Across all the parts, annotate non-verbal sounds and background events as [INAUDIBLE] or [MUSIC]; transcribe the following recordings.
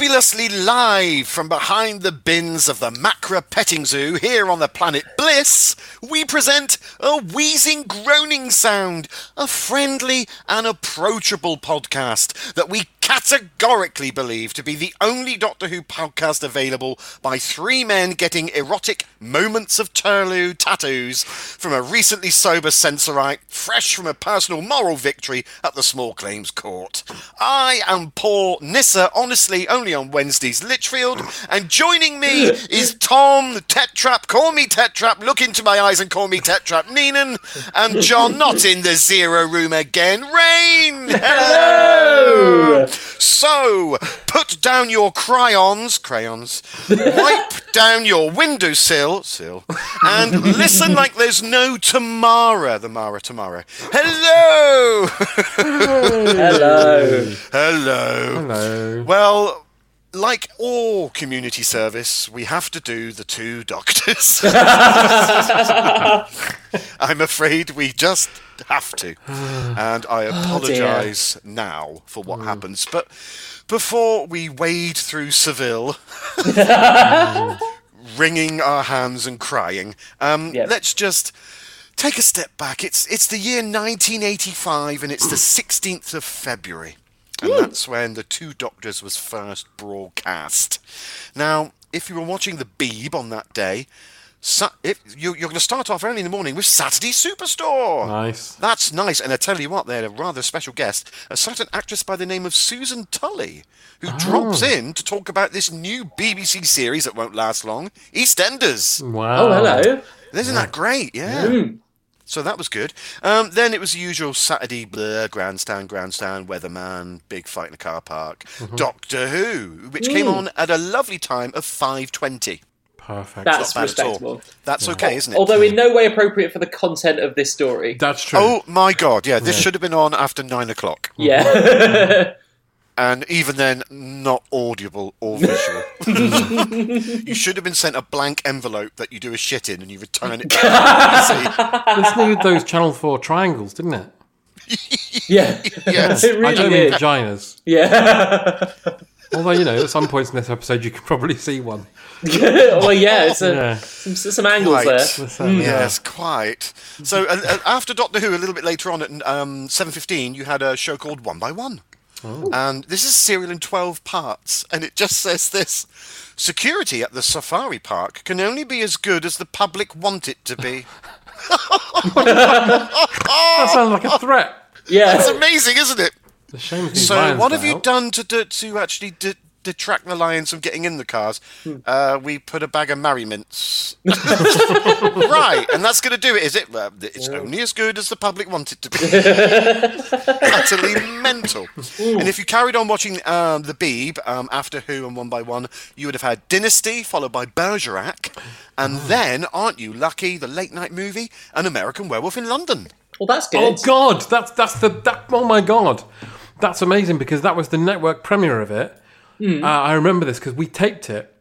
Fabulously live from behind the bins of the Macra Petting Zoo here on the planet Bliss, we present a wheezing, groaning sound, a friendly and approachable podcast that we categorically believed to be the only Doctor Who podcast available by three men getting erotic moments of Turlu tattoos from a recently sober Sensorite, fresh from a personal moral victory at the Small Claims Court. I am Paul Nissa, honestly only on Wednesdays Litchfield, and joining me [LAUGHS] is Tom Tetrap, call me Tetrap, look into my eyes and call me Tetrap Neenan, and John, not in the zero room again, Rain! [LAUGHS] Hello! So, put down your crayons, crayons, wipe [LAUGHS] down your windowsill, sill, and listen like there's no tomorrow, the Mara tomorrow. Hello! Hello. Hello. Hello. Well, like all community service, we have to do the two doctors. [LAUGHS] [LAUGHS] I'm afraid we just have to. [SIGHS] And I apologise now for what happens. But before we wade through Seville, [LAUGHS] wringing our hands and crying, um, Yep. let's just take a step back. It's, it's the year 1985 and it's the 16th of February. And that's when the Two Doctors was first broadcast. Now, if you were watching the Beeb on that day, Sa- if, you, you're going to start off early in the morning with Saturday Superstore. Nice. That's nice. And I tell you what, they had a rather special guest, a certain actress by the name of Susan Tully, who oh. drops in to talk about this new BBC series that won't last long, EastEnders. Wow. Oh, hello. Isn't that great? Yeah. Mm. So that was good. Um, then it was the usual Saturday blur, grandstand, grandstand, weatherman, big fight in a car park, mm-hmm. Doctor Who, which came mm. on at a lovely time of 5.20. Perfect. That's Not bad at all. respectable. That's okay, isn't it? Although in no way appropriate for the content of this story. That's true. Oh my god, yeah, this should have been on after nine o'clock. Yeah. Mm-hmm. And even then, not audible or visual. [LAUGHS] you should have been sent a blank envelope that you do a shit in and you return it. back. [LAUGHS] This needed those Channel 4 triangles, didn't it? yeah. [LAUGHS] Yes. it I really don't mean did. vaginas. Yeah. Although, you know, at some points in this episode, you can probably see one. [LAUGHS] well, yeah, it's a, Yeah. some, some angles Right. there. Let's, um, Yes, quite. So uh, uh, after Doctor Who, a little bit later on at um, seven fifteen, you had a show called One by One, and this is a serial in twelve parts, and it just says this: security at the safari park can only be as good as the public want it to be. [LAUGHS] That sounds like a threat. Yeah. It's amazing, isn't it? The shame these So, lions what got have you out. done to to, to actually de- detract the lions from getting in the cars? Hmm. Uh, we put a bag of Merry Mints. [LAUGHS] right, and that's going to do it, is it? Well, it's only as good as the public want it to be. [LAUGHS] Utterly mental. And if you carried on watching um, the Beeb um, after Who and One by One, you would have had Dynasty followed by Bergerac, and Oh. then, aren't you lucky, the late night movie, An American Werewolf in London. Well, that's good. Oh, God. That's, that's the. That, oh, my God. That's amazing because that was the network premiere of it. Hmm. Uh, I remember this because we taped it.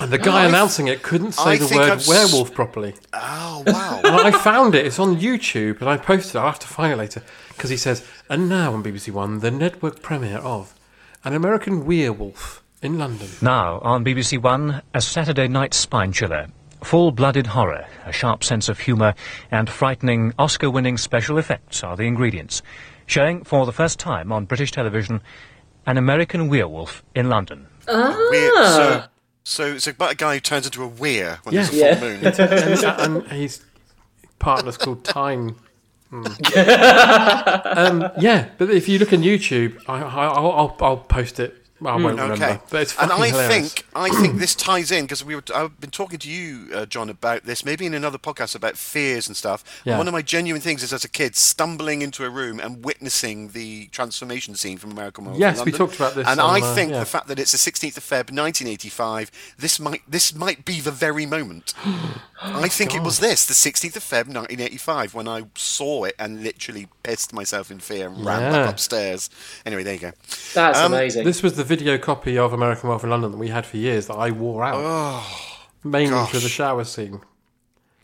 And the guy I- announcing it couldn't say I the word I've s- werewolf properly. Oh, [LAUGHS] wow. And I found it. It's on YouTube, and I posted it. I'll have to find it later because he says, "And now on BBC One, the network premiere of An American Werewolf in London." Now, on BBC One, a Saturday night spine chiller. Full blooded horror, a sharp sense of humour, and frightening Oscar winning special effects are the ingredients. Showing for the first time on British television An American Werewolf in London. Weird. So, So it's about a guy who turns into a weir when Yeah. there's a Yeah. full [LAUGHS] moon. and, and his partner's called Time. Hmm. [LAUGHS] um, yeah, but if you look on YouTube, I, I, I'll, I'll, I'll post it. I won't remember, Okay, but it's and I hilarious. think I think this ties in because we were I've been talking to you, uh, John, about this maybe in another podcast about fears and stuff. And Yeah. one of my genuine things is as a kid stumbling into a room and witnessing the transformation scene from American Werewolf Yes, we talked about this And on, I uh, think yeah. the fact that it's the 16th of Feb, 1985, this might this might be the very moment. [GASPS] I think it was this, the 16th of Feb, 1985, when I saw it and literally pissed myself in fear and ran Yeah. back upstairs. Anyway, there you go. That's Um, amazing. This was the video copy of American Werewolf in London that we had for years that I wore out. mainly gosh. for the shower scene.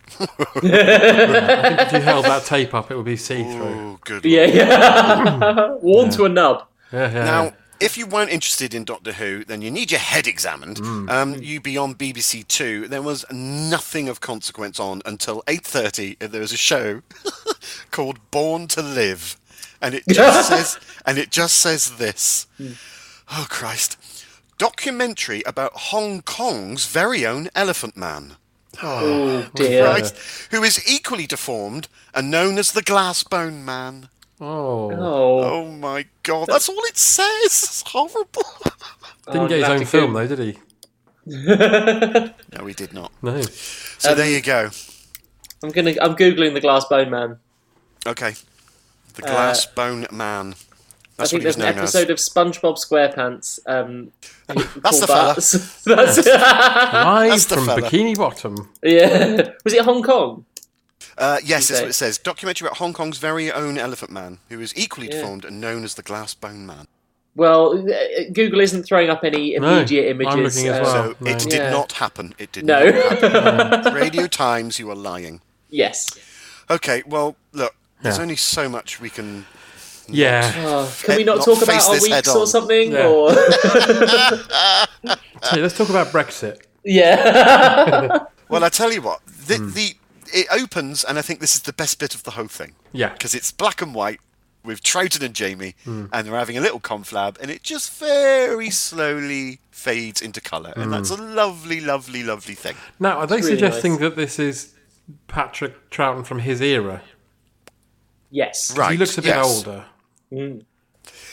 [LAUGHS] I think if you held that tape up, it would be see through. Oh, good. yeah, yeah. [LAUGHS] Worn to a nub. Yeah, yeah. Now, if you weren't interested in Doctor Who, then you need your head examined. Um, you be on BBC Two. There was nothing of consequence on until eight thirty. There was a show [LAUGHS] called Born to Live, and it just says, and it just says this. Oh Christ! Documentary about Hong Kong's very own Elephant Man. Oh, oh dear. Right, who is equally deformed and known as the Glassbone Man. oh, Oh, Oh my god, that's all it says. It's horrible. [LAUGHS] didn't Oh, get his own film go- though, did he? [LAUGHS] No, he did not. No. So there you go. I'm gonna. I'm googling the glass bone man. Okay. The uh, Glass Bone Man. That's I think there's an known as. episode of SpongeBob SquarePants. Um, That's the called fella. that. [LAUGHS] That's Live That's the from fella. Bikini Bottom. yeah. Was it Hong Kong? Uh, yes, that's what it says. Documentary about Hong Kong's very own Elephant Man, who is equally Yeah. deformed and known as the Glass Bone Man. Well, uh, Google isn't throwing up any No, immediate I'm images. looking as uh, well. So no. it did Yeah. not happen. It did No. not happen. [LAUGHS] Radio Times, you are lying. Yes. Okay, well, look, there's Yeah. only so much we can. Yeah. Oh, can we not, not talk about our weeks or something? Yeah. Or [LAUGHS] Hey, let's talk about Brexit. yeah. [LAUGHS] Well, I tell you what, the, Hmm. the it opens, and I think this is the best bit of the whole thing. Yeah. because it's black and white with Troughton and Jamie, Hmm. and they're having a little conflab, and it just very slowly fades into colour, and that's Hmm. a lovely, lovely, lovely thing. Now, are they really suggesting nice. that this is Patrick Troughton from his era? yes. Right, He looks a bit yes. older.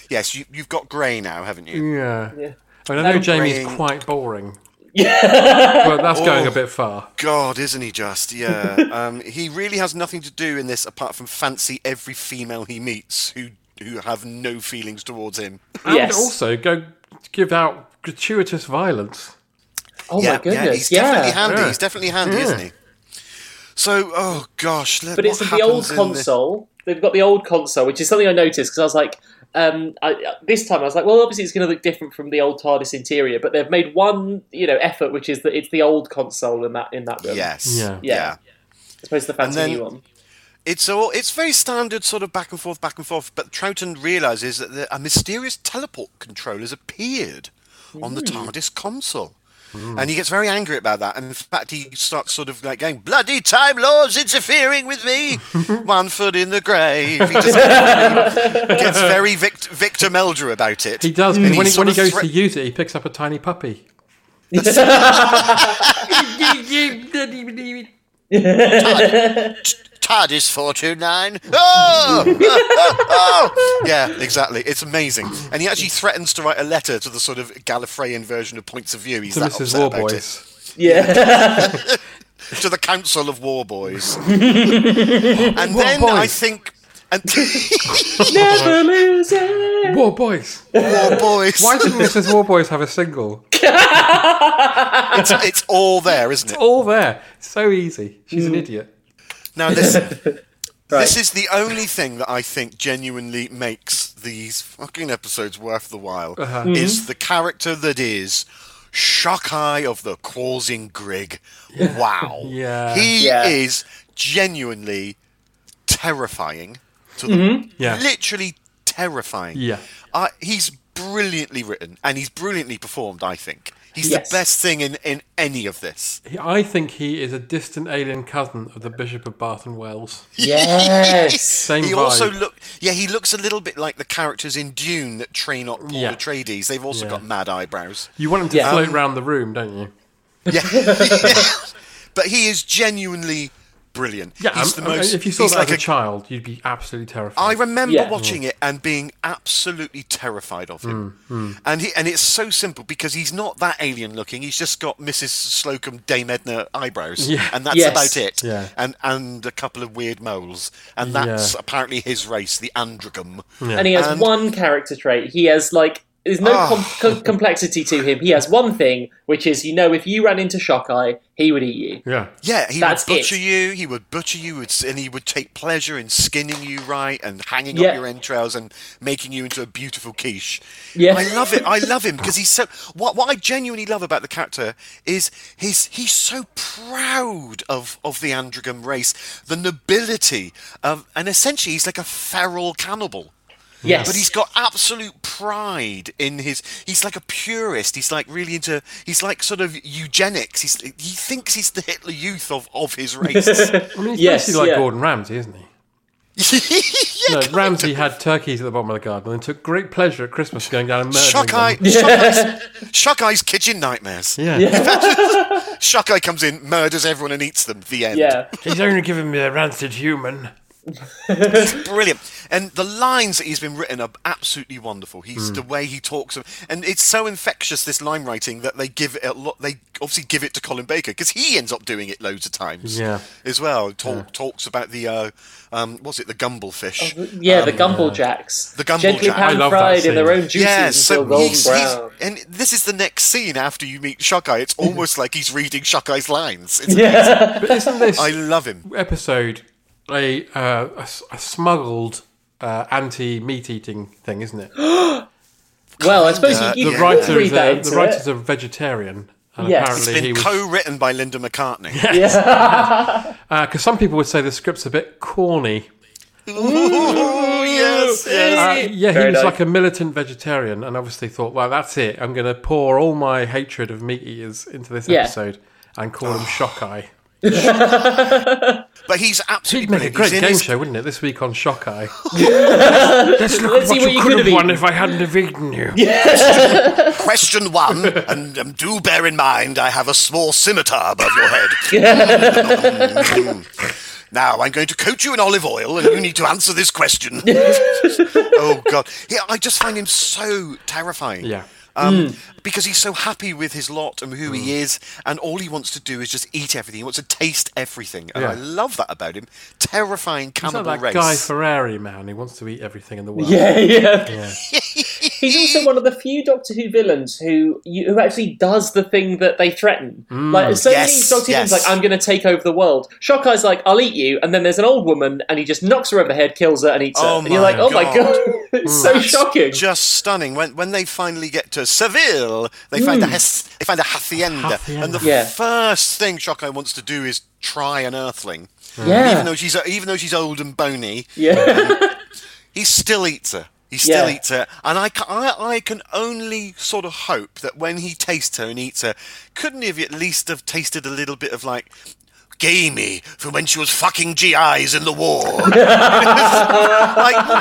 Yes, you, you've got grey now, haven't you? Yeah. Yeah. I, mean, I know Jamie's brain. quite boring. Yeah. but that's going a bit far. God, isn't he just? Yeah. [LAUGHS] um, he really has nothing to do in this apart from fancy every female he meets who who have no feelings towards him. And Yes. also go give out gratuitous violence. Oh yeah, my goodness. yeah, he's Yeah. definitely handy. Yeah. He's definitely handy, Yeah. isn't he? So, oh gosh, let- But it's the old happens in this- console. They've got the old console, which is something I noticed because I was like, um, I, uh, this time I was like, well, obviously it's going to look different from the old TARDIS interior, but they've made one, you know, effort, which is that it's the old console in that in that room, Yes. Yeah. Yeah. yeah. as opposed to the fancy then- new one. It's all it's very standard sort of back and forth, back and forth. But Troughton realizes that the, a mysterious teleport control has appeared on the TARDIS console. Hmm. And he gets very angry about that. And in fact, he starts sort of like going, "Bloody Time Lords interfering with me! [LAUGHS] One foot in the grave." He just gets [LAUGHS] very, gets very Vict- Victor Meldrew about it. He does. And but when he, when he goes thre- to use it, he picks up a tiny puppy. [LAUGHS] TARDIS 429. Oh! oh! [LAUGHS] Yeah, exactly. It's amazing. And he actually threatens to write a letter to the sort of Gallifreyan version of Points of View. He's To that Mrs. upset about Warboys. Yeah. [LAUGHS] To the Council of War Boys. [LAUGHS] and then I Boys. think. And Never lose it. War Boys. War Boys. Why didn't Mrs. Warboys have a single? It's, it's all there, isn't it? All there. So easy. She's Mm. an idiot. Now listen. [LAUGHS] Right. This is the only thing that I think genuinely makes these fucking episodes worth the while. Uh-huh. Is the character that is Shockeye of the Quawncing Grig. Wow. [LAUGHS] Yeah. He Yeah. is genuinely terrifying. To the, Yeah. Literally terrifying. Yeah. Uh, he's brilliantly written and he's brilliantly performed, I think. He's Yes. the best thing in, in any of this. I think he is a distant alien cousin of the Bishop of Bath and Wells. [LAUGHS] Yes. Same he vibe. also look yeah he looks a little bit like the characters in Dune that train up Paul Yeah. Atreides. They've also Yeah. got mad eyebrows. You want him to Yeah. float Um, around the room, don't you? Yeah, [LAUGHS] [LAUGHS] but he is genuinely brilliant. Yeah, he's um, the most. if you saw that like as a, child, you'd be absolutely terrified. I remember Yeah. watching it and being absolutely terrified of him. Mm, And he and it's so simple because he's not that alien looking. He's just got Mrs. Slocum Dame Edna eyebrows, Yeah. and that's Yes. about it. Yeah. And and a couple of weird moles, and that's Yeah. apparently his race, the Androgum. And he has And- one character trait. He has like there's no Ah. com- co- complexity to him. He has one thing, which is you know if you ran into Shockeye, he would eat you. yeah. Yeah, he That's would butcher it. you. He would butcher you, and he would take pleasure in skinning you right and hanging Yeah. up your entrails and making you into a beautiful quiche. Yeah. I love it. I love him because he's so. What what I genuinely love about the character is his he's so proud of of the Androgum race, the nobility of, and essentially he's like a feral cannibal. Yes, But he's got absolute pride in his. He's like a purist. He's like really into. He's like sort of eugenics. He's, he thinks he's the Hitler Youth of, of his [LAUGHS] race. I mean, he's Yes, basically like yeah. Gordon Ramsay, isn't he? [LAUGHS] yeah, No, Ramsay had turkeys at the bottom of the garden and took great pleasure at Christmas going down and murdering Shockeye, them. Shockeye, [LAUGHS] Shockeye's kitchen nightmares. Yeah. Shockeye comes in, murders everyone, and eats them. The end. yeah, He's only given me a rancid human. [LAUGHS] brilliant. And the lines that he's been written are absolutely wonderful. He's Hmm. the way he talks, and it's so infectious this line writing that they give it a lot. They obviously give it to Colin Baker because he ends up doing it loads of times. Yeah. as well. Talk, Talks about the uh, um, what's it, the gumblefish. yeah. Um, the Gumblejacks, the Gumble gently I pan love that fried in their own juices Yeah, until so golden he's, he's brown. and this is the next scene after you meet Shockeye. It's almost [LAUGHS] like he's reading Shockeye's lines. It's Yeah. But isn't this I love him. episode a, uh, a, s- a smuggled uh, anti-meat eating thing, isn't it? [GASPS] Well, I suppose you, you The could writer read is that a, into the writer's it. a vegetarian, and Yes. It's apparently been he was co-written by Linda McCartney. [LAUGHS] Yeah. [LAUGHS] because some people would say the script's a bit corny. Oh yes, yes. Uh, yeah, he was nice. like a militant vegetarian, and obviously thought, well, that's it. I'm going to pour all my hatred of meat eaters into this Yeah. episode and call him Shockeye. [LAUGHS] But he's absolutely He'd absolutely make a great He's in game his- show, wouldn't it? This week on Shockeye. [LAUGHS] Let's look Let's see what you could have eaten. if I hadn't have eaten you. [LAUGHS] Question one, and um, do bear in mind I have a small scimitar above your head. [LAUGHS] now I'm going to coat you in olive oil, and you need to answer this question. oh God, yeah, I just find him so terrifying. Yeah. Um, Because he's so happy with his lot and who he is, and all he wants to do is just eat everything. He wants to taste everything, and Yeah. I love that about him. Terrifying He's cannibal like that race. Guy Fieri man he wants to eat everything in the world. Yeah, yeah. [LAUGHS] He's also one of the few Doctor Who villains who you, who actually does the thing that they threaten. Mm, like so Yes, many Doctor Who yes. villains, like I'm going to take over the world. Shockeye's like, I'll eat you, and then there's an old woman, and he just knocks her over the head, kills her, and eats Oh her. And you're like, oh my God. god, [LAUGHS] it's so shocking. just stunning. When when they finally get to Seville, they find a mm. hes- they find a hacienda, Hacienda. and the. Yeah. first thing Shockeye wants to do is try an Earthling. yeah, Even though she's even though she's old and bony, yeah, um, [LAUGHS] he still eats her. He still Yeah. eats her, and I, ca- I, I can only sort of hope that when he tastes her and eats her, couldn't he have at least have tasted a little bit of like gamey from when she was fucking GIs in the war? [LAUGHS] like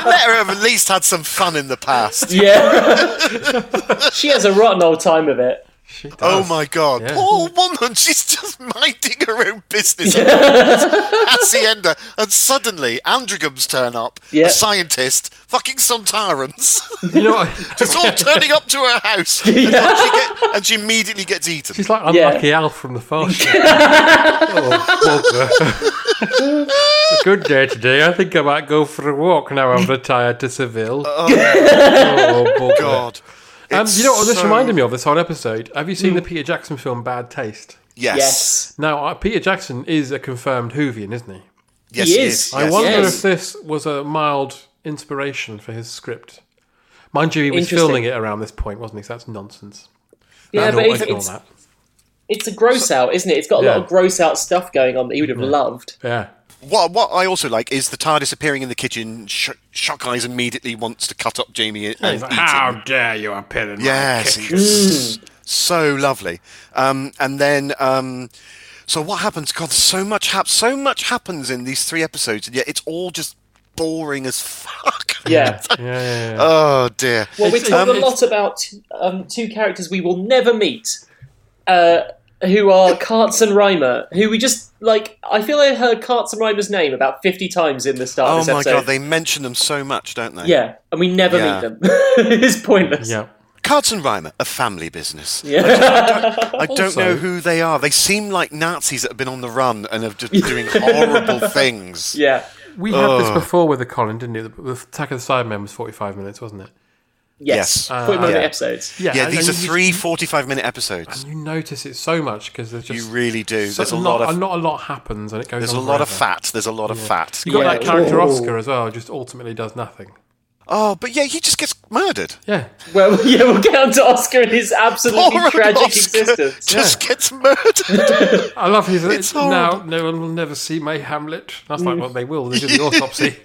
let her have at least had some fun in the past. yeah. [LAUGHS] she has a rotten old time of it. She oh does. Oh my god, Yeah. poor woman! [LAUGHS] She's just minding her own business [LAUGHS] at the hacienda, and suddenly Androgums turn up, Yeah. a scientist, fucking Sontarans, You know what? [LAUGHS] just all turning up to her house, and, then she get, and she immediately gets eaten. She's like Yeah. unlucky Alf from the Fast Show. oh, bugger. It's a good day today. I think I might go for a walk now I'm retired to Seville. Oh, oh bugger. God, Um, you know what this so- reminded me of, this whole episode? Have you seen the Peter Jackson film Bad Taste? Yes, Yes, Now, uh, Peter Jackson is a confirmed Whovian, isn't he? yes, He he is. is. I Yes. wonder Yes. if this was a mild inspiration for his script. Mind you, he was filming it around this point, wasn't he? So that's nonsense. yeah, Ignore- but it's, it's, that. it's a gross out, isn't it? It's got a Yeah. lot of gross out stuff going on that he would have loved. Yeah. What what I also like is the TARDIS appearing in the kitchen. Sh- Shockeye's immediately wants to cut up Jamie and He's eat like, him. How dare you appear in Yes, my he kitchen? just so lovely. Um, and then, um, so what happens? God, so much hap- so much happens in these three episodes, and yet it's all just boring as fuck. [LAUGHS] Yeah. Yeah, yeah, yeah. Oh dear. Well, we're It's- told um, a lot about um, two characters we will never meet, uh, who are Kartz and Reimer, who we just like. I feel I heard Kartz and Reimer's name about fifty times in the start Oh of this my episode. god, they mention them so much, don't they? yeah, and we never Yeah. meet them. [LAUGHS] it's pointless. yeah. Kartz and Reimer, a family business. Yeah. I don't Also- know who they are. They seem like Nazis that have been on the run and have just doing horrible [LAUGHS] things. yeah. We had this before with the Colin, didn't it? The Attack of the Cybermen was 45 minutes, wasn't it? Yes. Yes. Uh, Put them on yeah. episodes. Yeah, and- these are and you- three 45 minute episodes. You notice it so much because there's just You really do. so- There's a not, lot of not a lot happens and it goes. On. There's a on lot of fat. There's a lot of fat. You got Yeah. that character Whoa. Oscar as well, just ultimately does nothing. Oh, but yeah, he just gets murdered. Yeah, Well, [LAUGHS] yeah, we'll get on to Oscar and his absolutely Poor tragic Oscar existence. Just gets murdered. [LAUGHS] I love his. It's now no one will never see my Hamlet. That's Mm. like what they will. They do the autopsy.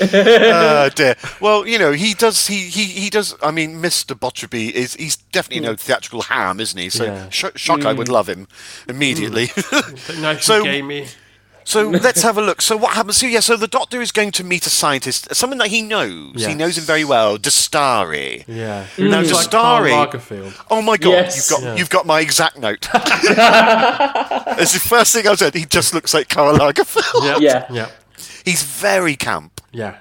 oh [LAUGHS] dear. Well, you know, he does. He he he does. I mean, Mr. Botcherby is. He's definitely no mm. theatrical ham, isn't he? So Yeah. sh- shock, I would mm. love him immediately. But mm. nice So- gamey. So [LAUGHS] let's have a look. So what happens? So yeah, so the doctor is going to meet a scientist, someone that he knows. He knows him very well, Dastari. Yeah. Now He's like Dastari. Oh my god, Yes. you've got Yeah. you've got my exact note. [LAUGHS] [LAUGHS] It's the first thing I said. He just looks like Karl Lagerfeld. Yeah. Yeah. Yeah. He's very camp. Yeah.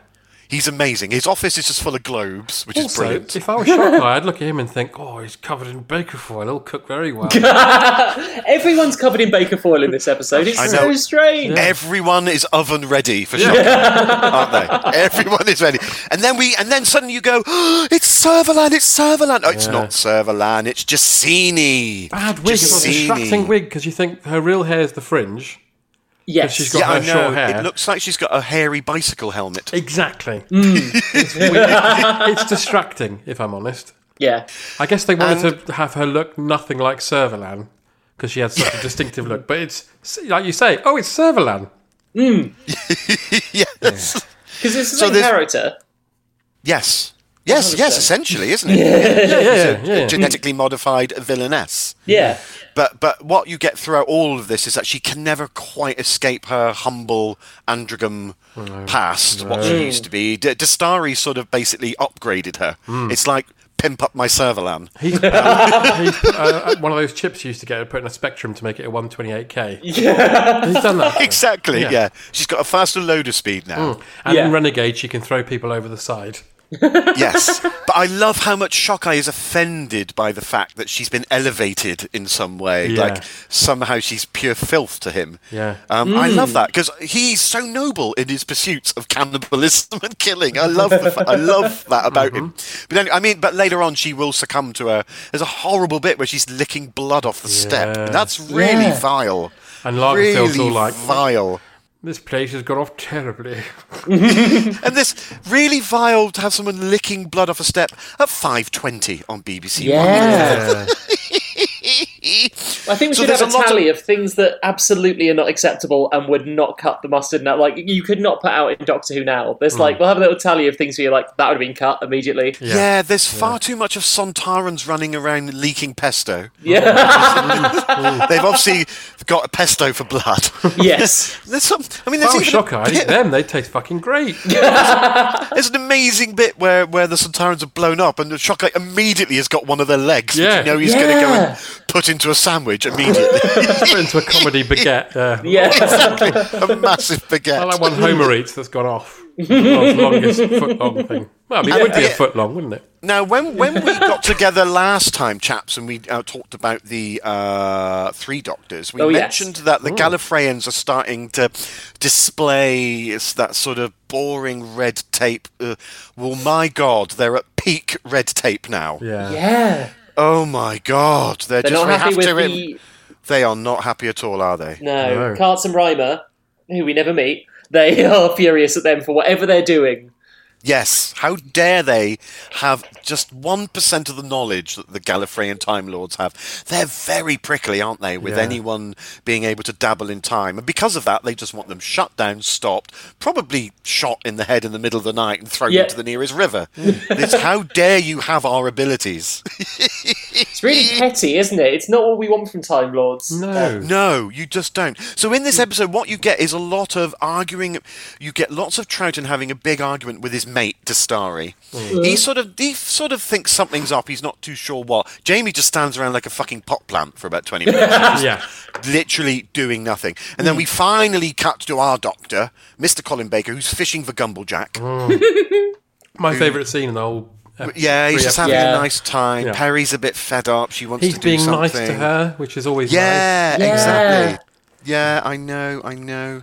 He's amazing. His office is just full of globes, which is brilliant. if I was Shocker, I'd look at him and think, "Oh, he's covered in baker foil. He'll cook very well." [LAUGHS] Everyone's covered in baker foil in this episode. It's I so know. strange. Everyone is oven ready for shock, aren't they? Everyone is ready. And then we, and then suddenly you go, oh, "It's Servalan! It's Servalan!" Oh, it's Yeah. not Servalan. It's Chessene. Bad wig. It's a distracting wig because you think her real hair is the fringe. Yes. she's got- Yeah, I know. short hair. It looks like she's got a hairy bicycle helmet. Exactly. Mm. [LAUGHS] it's, it's distracting, if I'm honest. yeah. I guess they wanted to have her look nothing like Servalan because she had such a distinctive look. But it's like you say, oh, it's Servalan. [LAUGHS] yes. Because it's the So same there's- character. Yes. Yes, yes, 100%. essentially, isn't it? [LAUGHS] Yeah, yeah, A yeah. genetically modified villainess. Yeah. But but what you get throughout all of this is that she can never quite escape her humble Androgum past, what she used to be. D- Dastari sort of basically upgraded her. It's like pimp up my Servalan. He's, [LAUGHS] uh, he's uh, one of those chips you used to get put in a Spectrum to make it a 128k. Yeah. He's done that. Exactly, Yeah. yeah. She's got a faster loader speed now. And Yeah. in Renegade, she can throw people over the side. Yes. [LAUGHS] But I love how much Shockeye is offended by the fact that she's been elevated in some way. Yeah. Like somehow she's pure filth to him. Yeah. Um, I love that because he's so noble in his pursuits of cannibalism and killing. I love the fa- I love that about him. But then, I mean, but later on, she will succumb to a. There's a horrible bit where she's licking blood off the step. Yeah. And that's really Yeah. vile. And really all like, vile. This place has got off terribly. [LAUGHS] And this really vile to have someone licking blood off a step at 5:20 on BBC One. [LAUGHS] Yeah. [LAUGHS] I think we So should have a a lot of- tally of... things that absolutely are not acceptable and would not cut the mustard now. Like, you could not put out in Doctor Who now. There's like, mm. we'll have a little tally of things where you're like, that would have been cut immediately. Yeah. Yeah, there's far too much of Sontarans running around leaking pesto. Yeah. [LAUGHS] Mm. They've obviously got a pesto for blood. yes. [LAUGHS] There's some. I mean, there's Oh, even a Shocker. bit- Them, they taste fucking great. there's an amazing bit where, where the Sontarans are blown up, and the Shockeye immediately has got one of their legs, Yeah. you know he's going to go and put into a sandwich immediately. [LAUGHS] Put into a comedy baguette. [LAUGHS] Yeah. Yeah. a massive baguette. I like one Homer [LAUGHS] eats that's gone off. World's longest foot long thing. Well, I mean, it would be a foot long, wouldn't it? Now, when when we got together last time, chaps, and we uh, talked about the uh, three doctors, we Oh, yes. mentioned that the Gallifreyans are starting to display that sort of boring red tape. Uh, well, my God, they're at peak red tape now. Yeah. Yeah. Oh my God, they're, They're just not happy have with to. the... They are not happy at all, are they? No. No. Kartz and Reimer, who we never meet, they [LAUGHS] are furious at them for whatever they're doing. Yes, how dare they have just 1% of the knowledge that the Gallifreyan Time Lords have? They're very prickly, aren't they, with Yeah. anyone being able to dabble in time. And because of that, they just want them shut down, stopped, probably shot in the head in the middle of the night and thrown Yeah. into the nearest river. it's how dare you have our abilities? [LAUGHS] It's really [LAUGHS] petty, isn't it? It's not what we want from Time Lords. No. No, you just don't. So in this episode, what you get is a lot of arguing. You get lots of Troughton having a big argument with his mate Dastari. Hmm. He sort of he sort of thinks something's up. He's not too sure what. Jamie just stands around like a fucking pot plant for about twenty minutes, [LAUGHS] Yeah. literally doing nothing. And then hmm. we finally cut to our doctor, Mister Colin Baker, who's fishing for Gumblejack. Hmm. [LAUGHS] My favourite scene in the whole. Ep- Yeah, he's just having Yeah. a nice time. Yeah. Peri's a bit fed up. She wants He's to do being something. nice to her, which is always Yeah, Yeah. exactly. Yeah, I know, I know.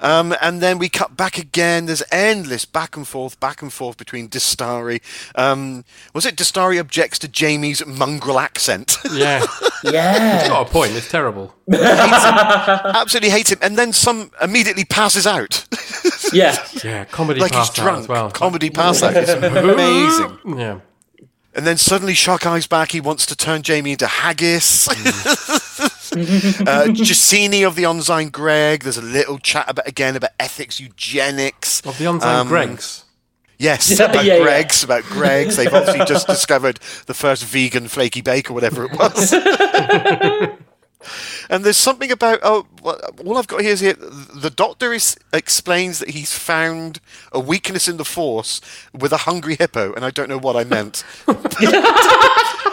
Um, and then we cut back again. There's endless back and forth, back and forth between Dastari. Um, was it Dastari objects to Jamie's mongrel accent? nice. [LAUGHS] Yeah. Yeah. Not a point. It's terrible. [LAUGHS] Absolutely hates him. And then some immediately passes out. Yeah. [LAUGHS] Yeah. Comedy like he's passed out drunk. as well. Comedy pass out. It's [LAUGHS] amazing. Yeah. And then suddenly Shockeye's back. He wants to turn Jamie into haggis. uh, Chessene of the Enzyme Greg. There's a little chat about again about ethics, eugenics. Of the enzyme Um, Greg's. Yes, [LAUGHS] Yeah, about yeah, yeah. Greg's, about Greg's. They've obviously just [LAUGHS] discovered the first vegan flaky bake or whatever it was. [LAUGHS] and there's something about oh, all I've got here is here. The doctor is, explains that he's found a weakness in the force with a hungry hippo, and I don't know what I meant. [LAUGHS]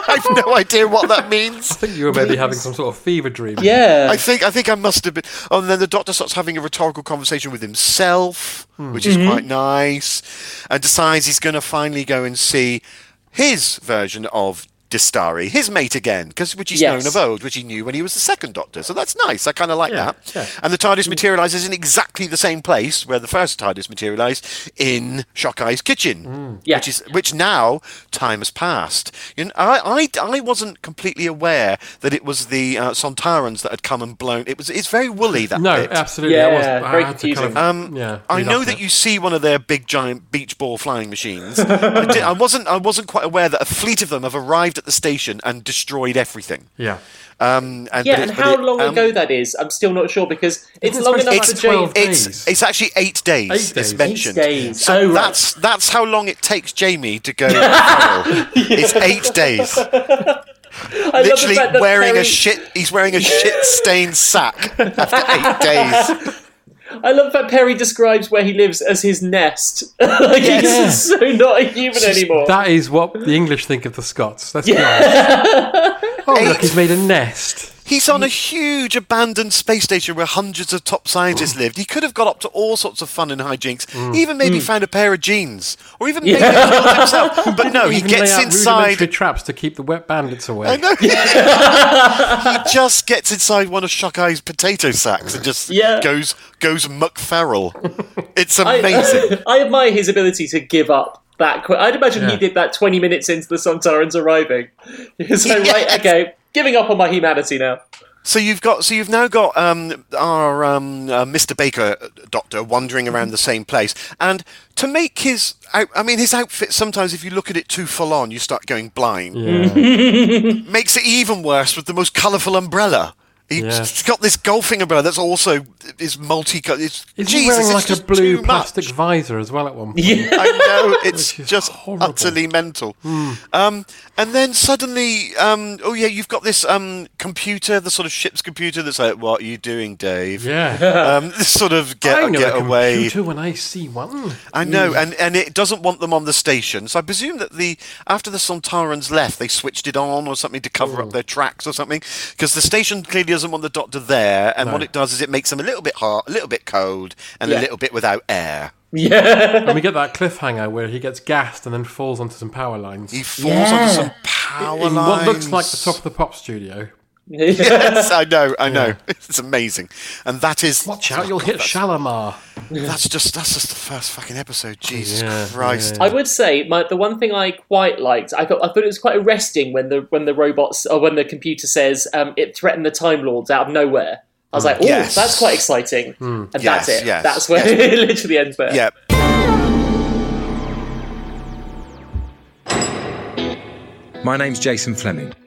I've no idea what that means. I think you were maybe having some sort of fever dream. Yeah. I think I think I must have been. Oh, and then the doctor starts having a rhetorical conversation with himself, hmm. which is mm-hmm. quite nice, and decides he's going to finally go and see his version of Dastari, his mate again, because which he's Yes. known of old, which he knew when he was the second Doctor. So that's nice. I kind of like Yeah, that. yeah. And the TARDIS materialises in exactly the same place where the first TARDIS materialised in Shockeye's kitchen, Yeah. which is which now time has passed. You know, I, I I wasn't completely aware that it was the uh, Sontarans that had come and blown. It was it's very woolly that No, bit. absolutely. Yeah, I was, I very had to kind confusing. of, Um, yeah, I know that on you see one of their big giant beach ball flying machines. [LAUGHS] I, did, I wasn't I wasn't quite aware that a fleet of them have arrived at the station and destroyed everything. Yeah. Um, and, yeah, but and how it, long um, ago that is, I'm still not sure because it's it's long supposed enough to for be 12 It's days. it's actually eight days. Eight It's mentioned. Eight days. So Oh, right. that's that's how long it takes Jamie to go. [LAUGHS] feral. It's eight days. [LAUGHS] I love the Literally fact that wearing a shit. He's wearing a shit stained sack after eight days. [LAUGHS] I love that Peri describes where he lives as his nest. [LAUGHS] like Yeah. he's so not a human anymore. That is what the English think of the Scots. Let's be honest. [LAUGHS] Oh, look, he's made a nest. He's on a huge abandoned space station where hundreds of top scientists lived. He could have got up to all sorts of fun and hijinks. Mm. Even maybe found a pair of jeans, or even maybe killed himself. But no, he [LAUGHS] Even lay gets out inside. rudimentary traps to keep the wet bandits away. I know. [LAUGHS] he just gets inside one of Shockeye's potato sacks and just Yeah. goes goes muck feral. [LAUGHS] It's I, amazing. I admire his ability to give up that quick. I'd imagine he did that 20 minutes into the Sontarans arriving. He's like, right, okay, giving up on my humanity now. So you've got, so you've now got um, our um, uh, Mr. Baker uh, doctor wandering around the same place, and to make his, out, I mean, his outfit. Sometimes, if you look at it too full on, you start going blind. Yeah. [LAUGHS] Makes it even worse with the most colourful umbrella. He's Yes. got this golfing umbrella that's also is multi. It's, Is Jesus, he wearing like a blue plastic much. visor as well at one point? Yeah. I know [LAUGHS] it's just horrible. utterly mental. Um, and then suddenly, um, oh yeah, you've got this um, computer, the sort of ship's computer that's like, "What are you doing, Dave?" Yeah. [LAUGHS] Um, this sort of get I know get a away. computer when I see one. I know, and, and it doesn't want them on the station. So I presume that the after the Sontarans left, they switched it on or something to cover up their tracks or something. Because the station clearly doesn't want the Doctor there, and what it does is it makes them a little bit hot, a little bit cold, and Yeah. a little bit without air. Yeah. And we get that cliffhanger where he gets gassed and then falls onto some power lines. He falls Yeah. onto some power in lines. what looks like the top of the pop studio yes, I know, I know. Yeah. [LAUGHS] It's amazing, and that is. Watch out! Oh, you'll God, hit Shalamar. That's just that's just the first fucking episode. Jesus yeah, Christ! Yeah, I would say my, the one thing I quite liked, I thought I thought it was quite arresting when the when the robots or when the computer says um, it threatened the Time Lords out of nowhere. I was hmm. like, oh, yes. that's quite exciting, mm. and yes, that's it. Yes, that's where [LAUGHS] it literally ends. There. Yep. My name's Jason Fleming.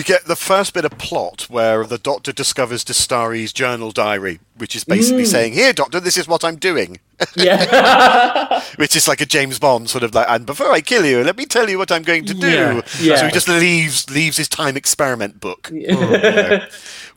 We get the first bit of plot where the Doctor discovers Dastari's journal diary, which is basically Mm. saying, "Here, Doctor, this is what I'm doing." [LAUGHS] Yeah. [LAUGHS] which is like a James Bond sort of like, and before I kill you, let me tell you what I'm going to do. Yeah. Yeah. So he just leaves leaves his time experiment book, you [LAUGHS] know,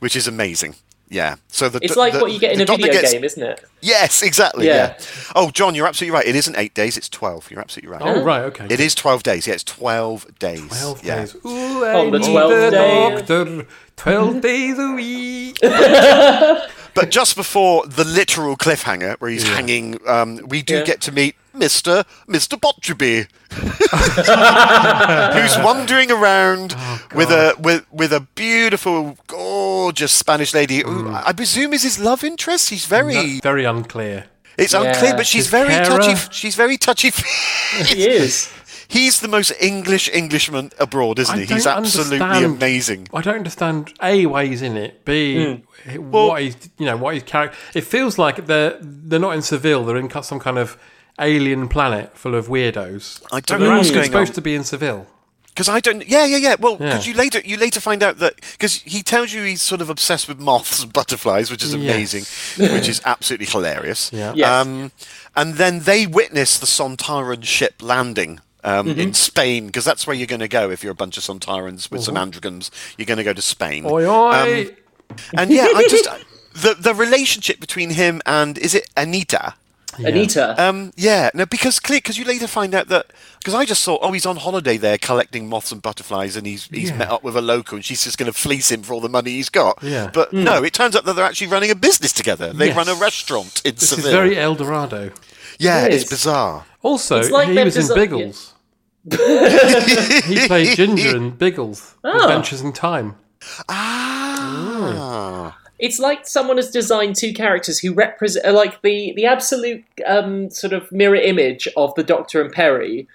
which is amazing. Yeah. So the It's like the- what you get in a video gets- game, isn't it? Yes, exactly. Yeah. Yeah. Oh, John, you're absolutely right. It isn't eight days; it's twelve. You're absolutely right. Oh, right, okay. It is twelve days. Yeah, it's twelve days. 12 yeah. days. Ooh, oh, I On the need 12th day. doctor. 12 days a week. [LAUGHS] [LAUGHS] But just before the literal cliffhanger, where he's hanging, um, we do Yeah. get to meet Mister Mister Botcherby, [LAUGHS] who's wandering around with a with with a beautiful, gorgeous Spanish lady. Who I presume is his love interest. He's very. No, very unclear. It's Yeah. unclear, but she's His very carer? touchy. She's very touchy. He is. [LAUGHS] He's the most English Englishman abroad, isn't he? He's absolutely amazing. I don't understand a why he's in it. B Hmm. what he's you know what his character. It feels like they're they're not in Seville. They're in some kind of alien planet full of weirdos. I don't But know they're what's going supposed on. to be in Seville. Because I don't. Yeah, yeah, yeah. Well, because Yeah. you later you later find out that because he tells you he's sort of obsessed with moths and butterflies, which is Yes. amazing, which is absolutely hilarious. Yeah. Yes. Um, and then they witness the Sontaran ship landing. Um, Mm-hmm. In Spain, because that's where you're going to go if you're a bunch of Sontarans with some Androgons. You're going to go to Spain. Oi oi! Um, and yeah, I just [LAUGHS] the the relationship between him and is it Anita? Anita. Um, yeah, no, because clear because you later find out that because I just thought, oh, he's on holiday there collecting moths and butterflies, and he's he's Yeah. met up with a local, and she's just going to fleece him for all the money he's got. Yeah. But no, it turns out that they're actually running a business together. They Yes. run a restaurant in this Seville. is very El Dorado. yeah, It it's bizarre. Also, It's like he they've was in desi- Biggles. [LAUGHS] he played Ginger in Biggles. Oh. Adventures in Time. Ah, It's like someone has designed two characters who represent, are like the the absolute um, sort of mirror image of the Doctor and Peri,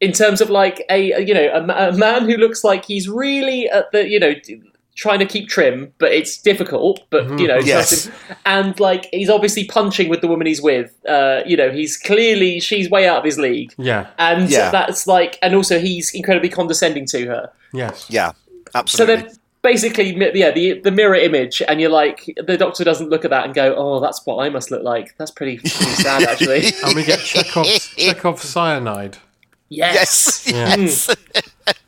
in terms of like a, a, you know a, a man who looks like he's really at the you know d- trying to keep trim, but it's difficult. But you know, Yes. and like he's obviously punching with the woman he's with. Uh, you know, he's clearly she's way out of his league, Yeah. and Yeah. that's like, and also he's incredibly condescending to her. Yes. yeah, Absolutely. So absolutely. they're basically, yeah, the the mirror image, and you're like, the doctor doesn't look at that and go, "Oh, that's what I must look like." That's pretty, pretty sad, actually. [LAUGHS] And we get Chekhov's, Chekhov's cyanide. yes. Yes, yes. [LAUGHS]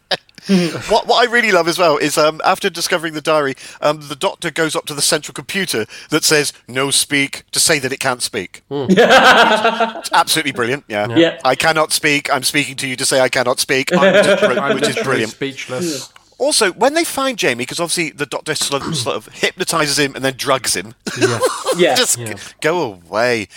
[LAUGHS] what what I really love as well is um, after discovering the diary, um, the doctor goes up to the central computer that says "no speak" to say that it can't speak. It's [LAUGHS] absolutely brilliant. Yeah. Yeah. I cannot speak. I'm speaking to you to say I cannot speak, which is, [LAUGHS] I'm which is brilliant. Speechless. Also, when they find Jamie, because obviously the doctor sort of, sort of hypnotizes him and then drugs him. [LAUGHS] Yeah. Just Yeah. go away.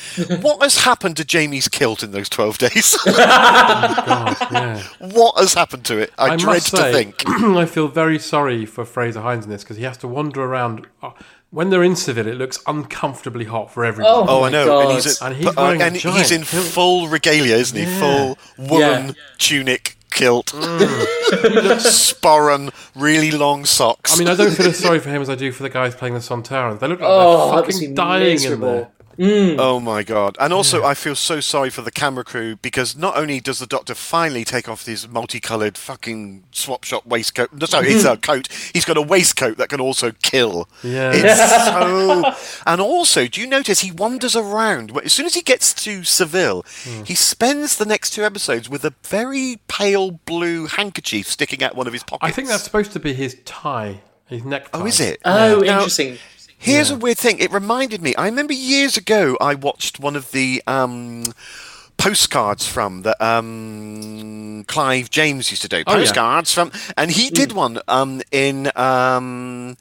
what has happened to Jamie's kilt in those 12 days? [LAUGHS] God, yeah. what has happened to it? I, I dread must to think. [CLEARS THROAT] I feel very sorry for Frazer Hines in this because he has to wander around uh, when they're in Seville, it looks uncomfortably hot for everyone. Oh, Oh, I know, God. and he's, a, And he's but, uh, wearing a and he's in kilt. full regalia, isn't he? Yeah. Full woolen Yeah. tunic kilt, Mm. [LAUGHS] sporran, really long socks. I mean, I don't feel as sorry for him as I do for the guys playing the Sontarans. They look like Oh, they're fucking be dying in miserable. There. Oh my god! And also, I feel so sorry for the camera crew because not only does the Doctor finally take off his multicolored fucking swap shop waistcoat, no, sorry, it's a [LAUGHS] coat. He's got a waistcoat that can also kill. Yeah. It's so. [LAUGHS] And also, do you notice he wanders around? As soon as he gets to Seville, Hmm. he spends the next two episodes with a very pale blue handkerchief sticking out one of his pockets. I think that's supposed to be his tie, his necktie. Oh, is it? Oh, Now, interesting. Here's a weird thing. It reminded me. I remember years ago I watched one of the um, postcards from that um, Clive James used to do. Oh, yeah. Postcards from, and he did one um, in um,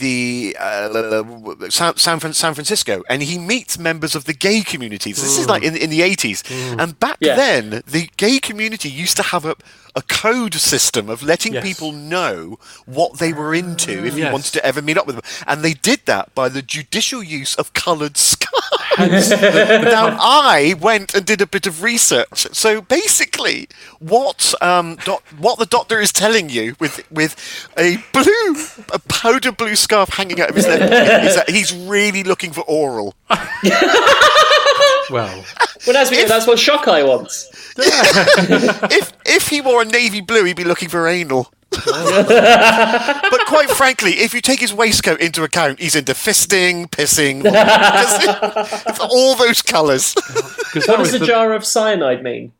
the uh, San, San, Fran- San Francisco, and he meets members of the gay community. So this is like in, in the 80s, and back Yeah. then the gay community used to have a a code system of letting Yes. people know what they were into if you wanted to ever meet up with them. And they did that by the judicial use of coloured scarves. [LAUGHS] now, I went and did a bit of research. So basically, what um, doc- what the doctor is telling you with with a blue, a powder blue scarf hanging out of his neck is that he's really looking for oral. [LAUGHS] Well, Well, that's, that's what Shockeye wants. [LAUGHS] if if he wore a navy blue, he'd be looking for anal. [LAUGHS] but quite frankly, if you take his waistcoat into account, he's into fisting, pissing, [LAUGHS] it's all those colours. What does the, jar of cyanide mean?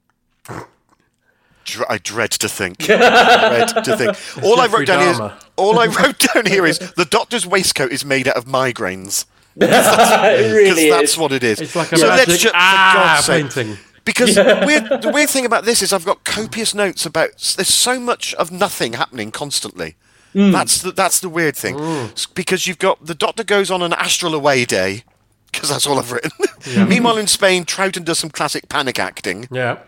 I dread to think. dread to think. All I wrote down here is Dahmer. all I wrote down here is the doctor's waistcoat is made out of migraines. [LAUGHS] it Because really that's is. what it is. It's like a So let's magic ju- for ah God's sake, painting. Because the, weird, the weird thing about this is I've got copious notes about there's so much of nothing happening constantly. That's the, that's the weird thing. S- Because you've got the Doctor goes on an astral away day because that's all I've written. [LAUGHS] Meanwhile, in Spain, Troughton does some classic panic acting. Yeah.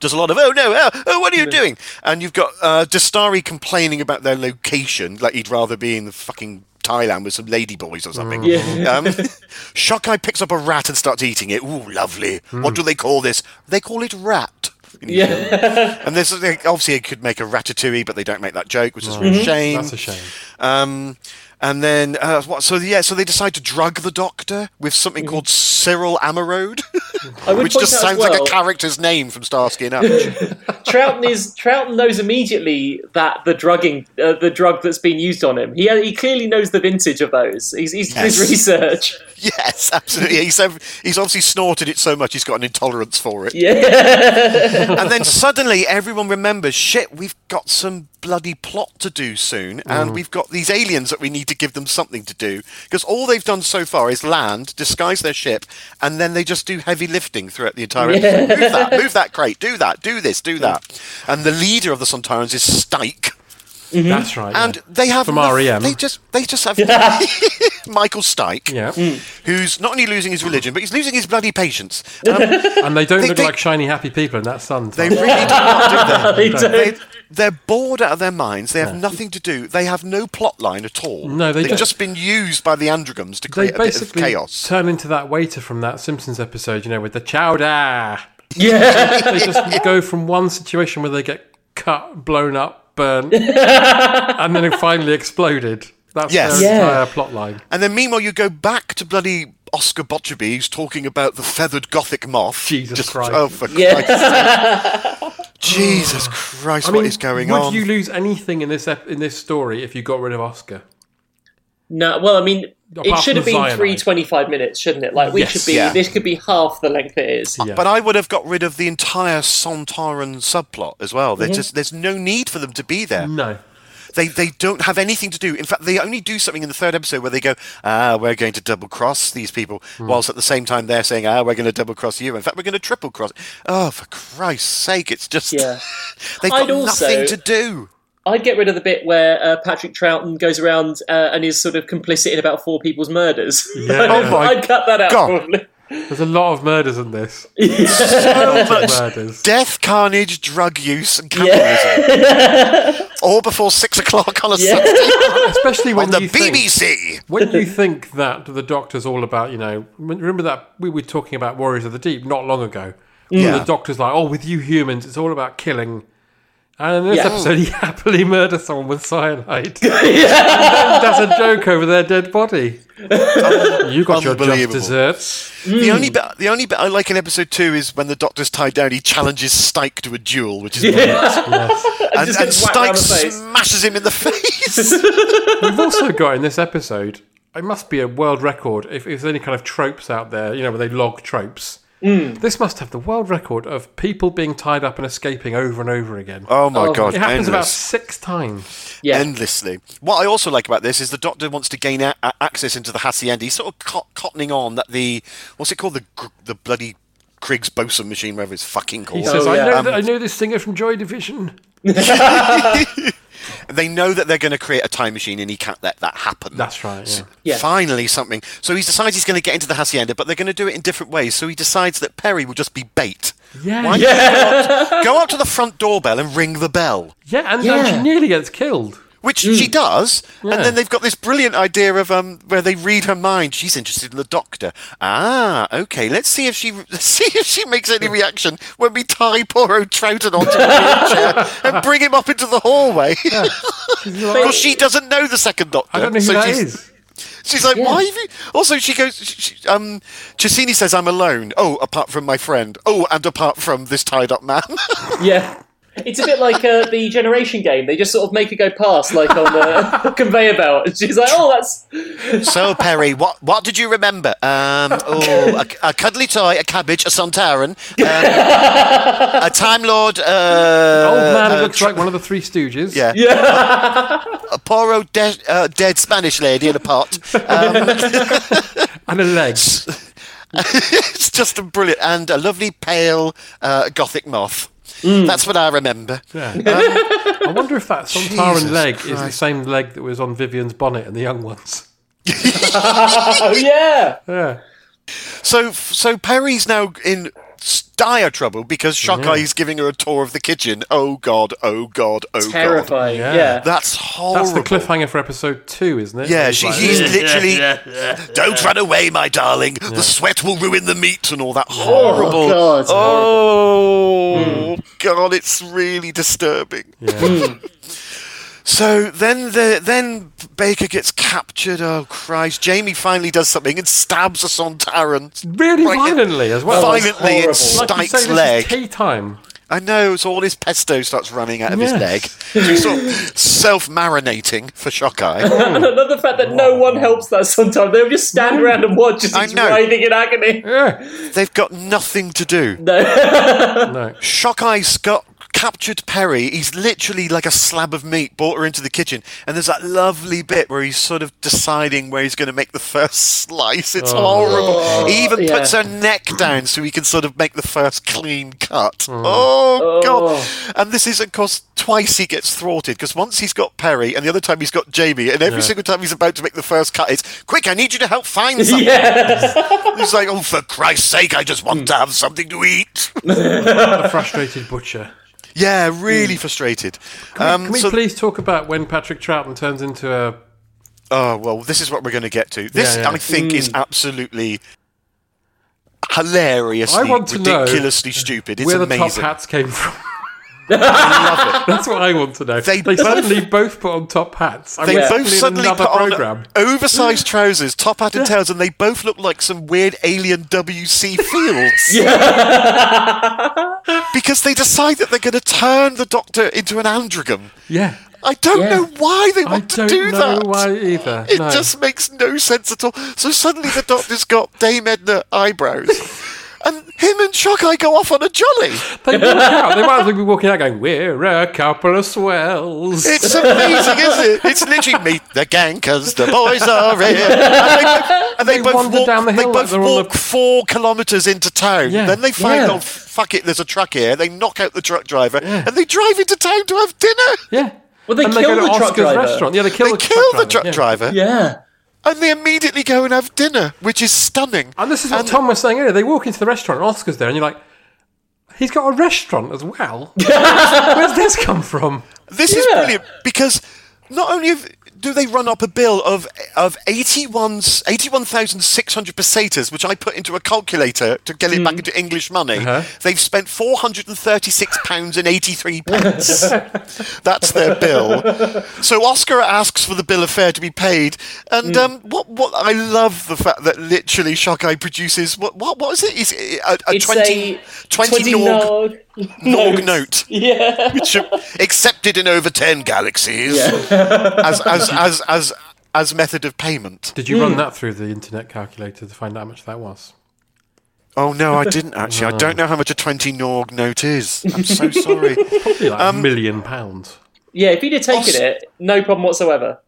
Does a lot of oh no oh, oh what are you doing? And you've got uh, Dastari complaining about their location, like he'd rather be in the fucking Thailand with some ladyboys or something. Yeah. Um, [LAUGHS] Shockeye picks up a rat and starts eating it. Ooh, lovely. What do they call this? They call it rat. Yeah. [LAUGHS] And this obviously it could make a ratatouille, but they don't make that joke, which is a real shame. That's a shame. Um, and then uh, what? So yeah, so they decide to drug the Doctor with something called Cyril Amarode, [LAUGHS] which just sounds well, like a character's name from Starsky and Hutch. [LAUGHS] Troughton is Troughton knows immediately that the drugging, uh, the drug that's been used on him. He he clearly knows the vintage of those. He's he's done his Yes. research. [LAUGHS] yes, absolutely. He's he's obviously snorted it so much he's got an intolerance for it. Yeah. and then suddenly everyone remembers, shit, we've got some bloody plot to do soon, and mm. we've got these aliens that we need to give them something to do. Because all they've done so far is land, disguise their ship, and then they just do heavy lifting throughout the entire episode. Move that, move that crate, do that, do this, do that. And the leader of the Sontarans is Stike. Mm-hmm. That's right. And yeah. they have From noth- REM. They just they just have [LAUGHS] [LAUGHS] Michael Stike, Yeah. Mm. who's not only losing his religion, but he's losing his bloody patience. Um, um [LAUGHS] And they don't They- look they- like shiny, happy people in that sun. They really do not do that. They don't. They, they're bored out of their minds. They have nothing to do. They have no plot line at all. No, they They've don't. just been used by the Androgums to they create a bit of basically chaos. turn into that waiter from that Simpsons episode, you know, with the chowder. yeah. They just go from one situation where they get cut, blown up, burnt, [LAUGHS] and then it finally exploded. That's Yes. their Yeah. entire plot line. And then meanwhile, you go back to bloody Oscar Botcherby, who's talking about the feathered Gothic moth. Jesus Christ. Oh, for Yeah. Christ's sake. [LAUGHS] Jesus Christ, I mean, what is going would on? Would you lose anything in this ep- in this story if you got rid of Oscar? No, well, I mean, it should have from been cyanide. three 25 minutes, shouldn't it? Like we Yes. should be. Yeah. This could be half the length it is. Yeah. But I would have got rid of the entire Sontaran subplot as well. Mm-hmm. There's just there's no need for them to be there. No. They they don't have anything to do. In fact, they only do something in the third episode where they go, ah, we're going to double cross these people, Hmm. whilst at the same time they're saying, ah, we're going to double cross you. In fact, we're going to triple cross. Oh, for Christ's sake! It's just Yeah. [LAUGHS] they've got also- nothing to do. I'd get rid of the bit where uh, Patrick Troughton goes around uh, and is sort of complicit in about four people's murders. Yeah. [LAUGHS] Oh my I'd cut that out. God. Probably. There's a lot of murders in this. [LAUGHS] So much murders. death, carnage, drug use, and cannibalism. [LAUGHS] All before six o'clock on a Sunday. Especially when on the you think- BBC. when you think that the Doctor's all about, you know, remember that we were talking about Warriors of the Deep not long ago. Yeah. The Doctor's like, oh, with you humans, it's all about killing. And in this Yeah. episode, he [LAUGHS] happily murders someone with cyanide. [LAUGHS] and then a joke over their dead body. [LAUGHS] you got your just Unbelievable. desserts. The hmm. only bit, the only bit I like in episode two is when the Doctor's tied down. He challenges Stike to a duel, which is brilliant. and, just and gets whacked round Stike smashes him in the face. We've also got in this episode, it must be a world record if, if there's any kind of tropes out there, you know, where they log tropes. This must have the world record of people being tied up and escaping over and over again. oh my Oh, god! it happens about six times. Yeah. endlessly. What I also like about this is the Doctor wants to gain a- a- access into the hacienda. He's sort of co- cottoning on that the what's it called the gr- the bloody Kriegs boson machine, whatever it's fucking called. He called. says, Oh, I, know Um, that, I know this singer from Joy Division. [LAUGHS] [LAUGHS] [LAUGHS] they know that they're going to create a time machine, and he can't let that happen. That's right, yeah. Yeah. Finally, something. So he decides he's going to get into the hacienda, but they're going to do it in different ways. So he decides that Peri will just be bait. Yeah. Why Yeah. don't you go, [LAUGHS] go up to the front doorbell and ring the bell? Yeah, and, Yeah. and she nearly gets killed. Which she does, Yeah. and then they've got this brilliant idea of um where they read her mind. She's interested in the doctor. Ah, okay. Let's see if she [LAUGHS] see if she makes any reaction when we tie poor old Troughton onto the [LAUGHS] wheelchair and bring him up into the hallway. Because [LAUGHS] she doesn't know the second doctor. I don't know who so that she's, is. She's like, why have you? Also, she goes. She, she- um, says, "I'm alone." Oh, apart from my friend. Oh, and apart from this tied-up man. Yeah. It's a bit like uh, the Generation game. They just sort of make it go past, like on the [LAUGHS] conveyor belt. And she's like, "Oh, that's [LAUGHS] so Peri, what what did you remember? Um, [LAUGHS] oh, a, a cuddly toy, a cabbage, a Sontaran, um, a Time Lord, uh, Old man who uh, looks like one of the Three Stooges. yeah, a poor old de- uh, dead Spanish lady in a pot. Um, And a leg. it's just a brilliant and a lovely pale uh, gothic moth. Mm. That's what I remember. Yeah. [LAUGHS] I wonder if that Sontaran Jesus leg is the same leg that was on Vivian's bonnet and the young ones. oh [LAUGHS] [LAUGHS] yeah." Yeah. So, so Peri's now in dire trouble because Shockeye mm-hmm. is giving her a tour of the kitchen. Oh God! Oh God! Oh God! Terrifying. Yeah. Yeah. That's horrible. That's the cliffhanger for episode two, isn't it? Yeah, Where she, like, he's literally. yeah, [LAUGHS] yeah, Don't run away, my darling. The sweat will ruin the meat and all that horrible. Oh God, it's oh hmm. God, it's really disturbing. Hmm. Yeah. So then, the then Baker gets captured. Oh Christ! Jamie finally does something and stabs a Sontaran. Really Right in- violently as well. Violently in horrible. Like you say, Stike's leg. is tea time. I know, so all his pesto starts running out of his leg. So he's sort of self-marinating for Shockeye. [LAUGHS] And another fact that no one helps that sometimes. They'll just stand around and watch as I he's writhing in agony. Yeah. They've got nothing to do. No. [LAUGHS] No. Shockeye's got captured Peri. He's literally like a slab of meat, brought her into the kitchen, and there's that lovely bit where he's sort of deciding where he's going to make the first [LAUGHS] slice. It's oh. horrible. he even yeah. puts her neck down so he can sort of make the first clean cut. Hmm. Oh, god! Oh. And this is, of course, twice he gets thwarted because once he's got Peri, and the other time he's got Jamie, and every single time he's about to make the first cut, it's quick. I need you to help find [LAUGHS] something. yeah. [LAUGHS] He's like, oh, for Christ's sake, I just want to have something to eat. A frustrated butcher. Yeah, really frustrated. Um, Can we so- please talk about when Patrick Troughton turns into a. oh well, this is what we're going to get to. This, Yeah, yeah. I think, is absolutely hilariously, I want to know ridiculously stupid. It's where the amazing. top hats came from. I love it. That's what I want to know. They They, suddenly both put on top hats. I They both suddenly put program. on oversized trousers, top hat and tails, and they both look like some weird alien WC fields. [LAUGHS] because they decide that they're going to turn the Doctor into an Androgum. Yeah. I don't Yeah. know why they want to don't do know that. why either. It no. just makes no sense at all. So suddenly the doctor's got Dame Edna eyebrows. And him and Chuck, Shockeye go off on a jolly. They walk out. They might as well be walking out going, "We're a couple of swells." It's amazing, isn't it? It's literally meet the gang because the boys are here. And they both, and they They both wander walk, down the hill they like both they're on walk the- four kilometres into town. Yeah. Then they find, Yeah. oh, fuck it, there's a truck here. They knock out the truck driver and they drive into town to have dinner. yeah. Well, they and they kill go to the truck Oscar's driver. restaurant. Yeah, they kill They the kill truck the truck driver. driver. Yeah. And they immediately go and have dinner, which is stunning. And this is what Tom was saying earlier. They walk into the restaurant, and Oscar's there, and you're like, he's got a restaurant as well. [LAUGHS] Where's this come from? This is brilliant because not only have, do they run up a bill of of 81 81,600 pesetas, which I put into a calculator to get it back into English money, Uh-huh. they've spent 436 pounds and 83 pence. [LAUGHS] That's their bill. So Oscar asks for the bill of fare to be paid, and um, what what I love the fact that literally Shockeye produces what what what is it? Is it a, a It's 20, a 20, 20 Norg, Nog Norg note. Yeah. Which are accepted in over 10 galaxies yeah. as, as, as, as, as method of payment. Did you run that through the internet calculator to find out how much that was? Oh, no, I didn't actually. I don't [LAUGHS] know how much a 20 Norg note is. I'm so [LAUGHS] sorry. Probably like Um, a million pounds. Yeah, if he'd have taken Os- it, no problem whatsoever.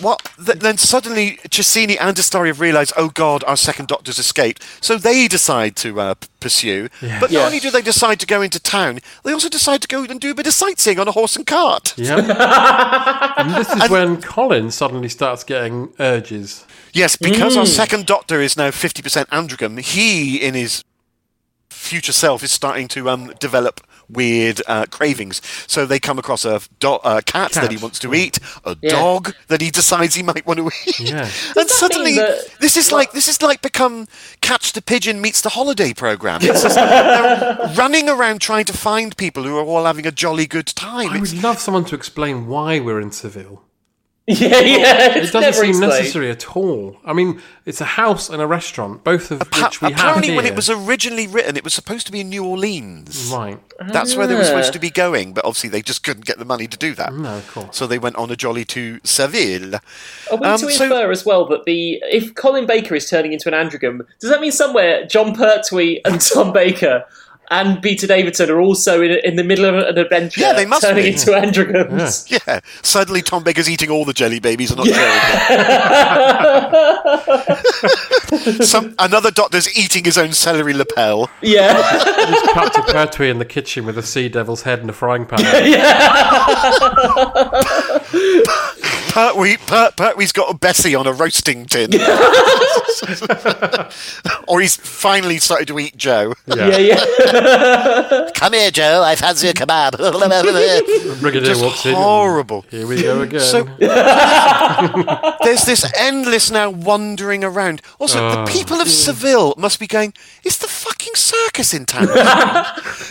What? Th- then suddenly, Chessene and Dastari realise, oh God, our second Doctor's escaped. So they decide to uh, p- pursue. Yeah. But Yeah. not only do they decide to go into town, they also decide to go and do a bit of sightseeing on a horse and cart. Yeah. [LAUGHS] and this is when Colin suddenly starts getting urges. Yes, because our Mm. second Doctor is now 50% Androgum, he, in his future self, is starting to um, develop weird uh, cravings. So they come across a do- uh, cat, that he wants to eat, a Yeah. dog that he decides he might want to [LAUGHS] eat. Yeah. and suddenly, that- this is like this is like become Catch the Pigeon meets the holiday program. It's just, they're running around trying to find people who are all having a jolly good time. I It's- would love someone to explain why we're in Seville. [LAUGHS] Yeah, yeah. It doesn't never seem explained. necessary at all. I mean, it's a house and a restaurant, both of Appa- which we have apparently, when it was originally written, it was supposed to be in New Orleans. Right. That's where they were Ah. supposed to be going, but obviously they just couldn't get the money to do that. No, of course. So they went on a jolly to Seville. Are we Um, to so- infer as well that the if Colin Baker is turning into an Androgum, does that mean somewhere Jon Pertwee and [LAUGHS] Tom Baker and Peter Davison are also in, in the middle of an adventure Yeah, they must turning be. into Androgums? Yeah, suddenly Tom Baker's eating all the jelly babies and not sharing them. [LAUGHS] Some, another doctor's eating his own celery lapel. Yeah. Just cut to Pertwee in the kitchen with a sea devil's head and a frying pan. [LAUGHS] [LAUGHS] Pertwee, Pert, Pertwee's got a Bessie on a roasting tin. [LAUGHS] [LAUGHS] or he's finally started to eat Joe. Yeah, yeah. [LAUGHS] Come here, Joe. I fancy a kebab. Brigadier Just walks in. horrible. Here we go again. So there's this endless now wandering around. Also, Oh. the people of Seville must be going, is the fucking circus in town?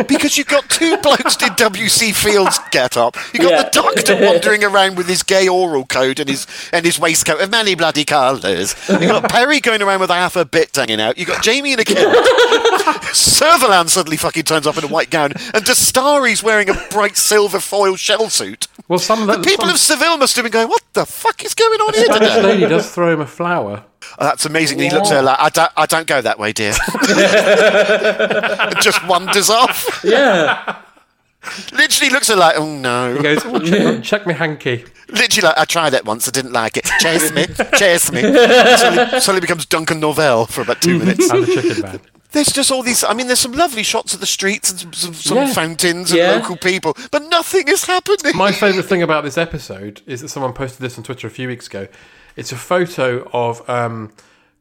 because you've got two blokes in W.C. Fields get up. You've got Yeah. the doctor wandering around with his gay oral coat and his and his waistcoat of many bloody colours. You've got Peri going around with a half a bit hanging out. You've got Jamie in a kilt. [LAUGHS] Servalan suddenly fucking turns up in a white gown, and Dastari's wearing a bright silver foil shell suit. well, some of The the, people some of Seville must have been going, "What the fuck is going on here Spanish today?" lady does throw him a flower. Oh, that's amazing. He looks at her like, "I don't, I don't go that way, dear." [LAUGHS] [LAUGHS] Just wanders off. yeah. Literally looks at like, "Oh no." He goes, oh, check, check me hanky. Literally like, "I tried it once. I didn't like it. Chase me, [LAUGHS] chase me." Suddenly, suddenly becomes Duncan Norvelle for about two minutes. And the chicken man. There's just all these. I mean, there's some lovely shots of the streets and some, some, some Yeah. fountains and Yeah. local people, but nothing is happening. My favourite thing about this episode is that someone posted this on Twitter a few weeks ago. It's a photo of um,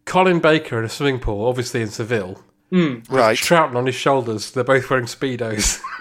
Colin Baker in a swimming pool, obviously in Seville. Hmm. right. Troughton on his shoulders. They're both wearing speedos. [LAUGHS]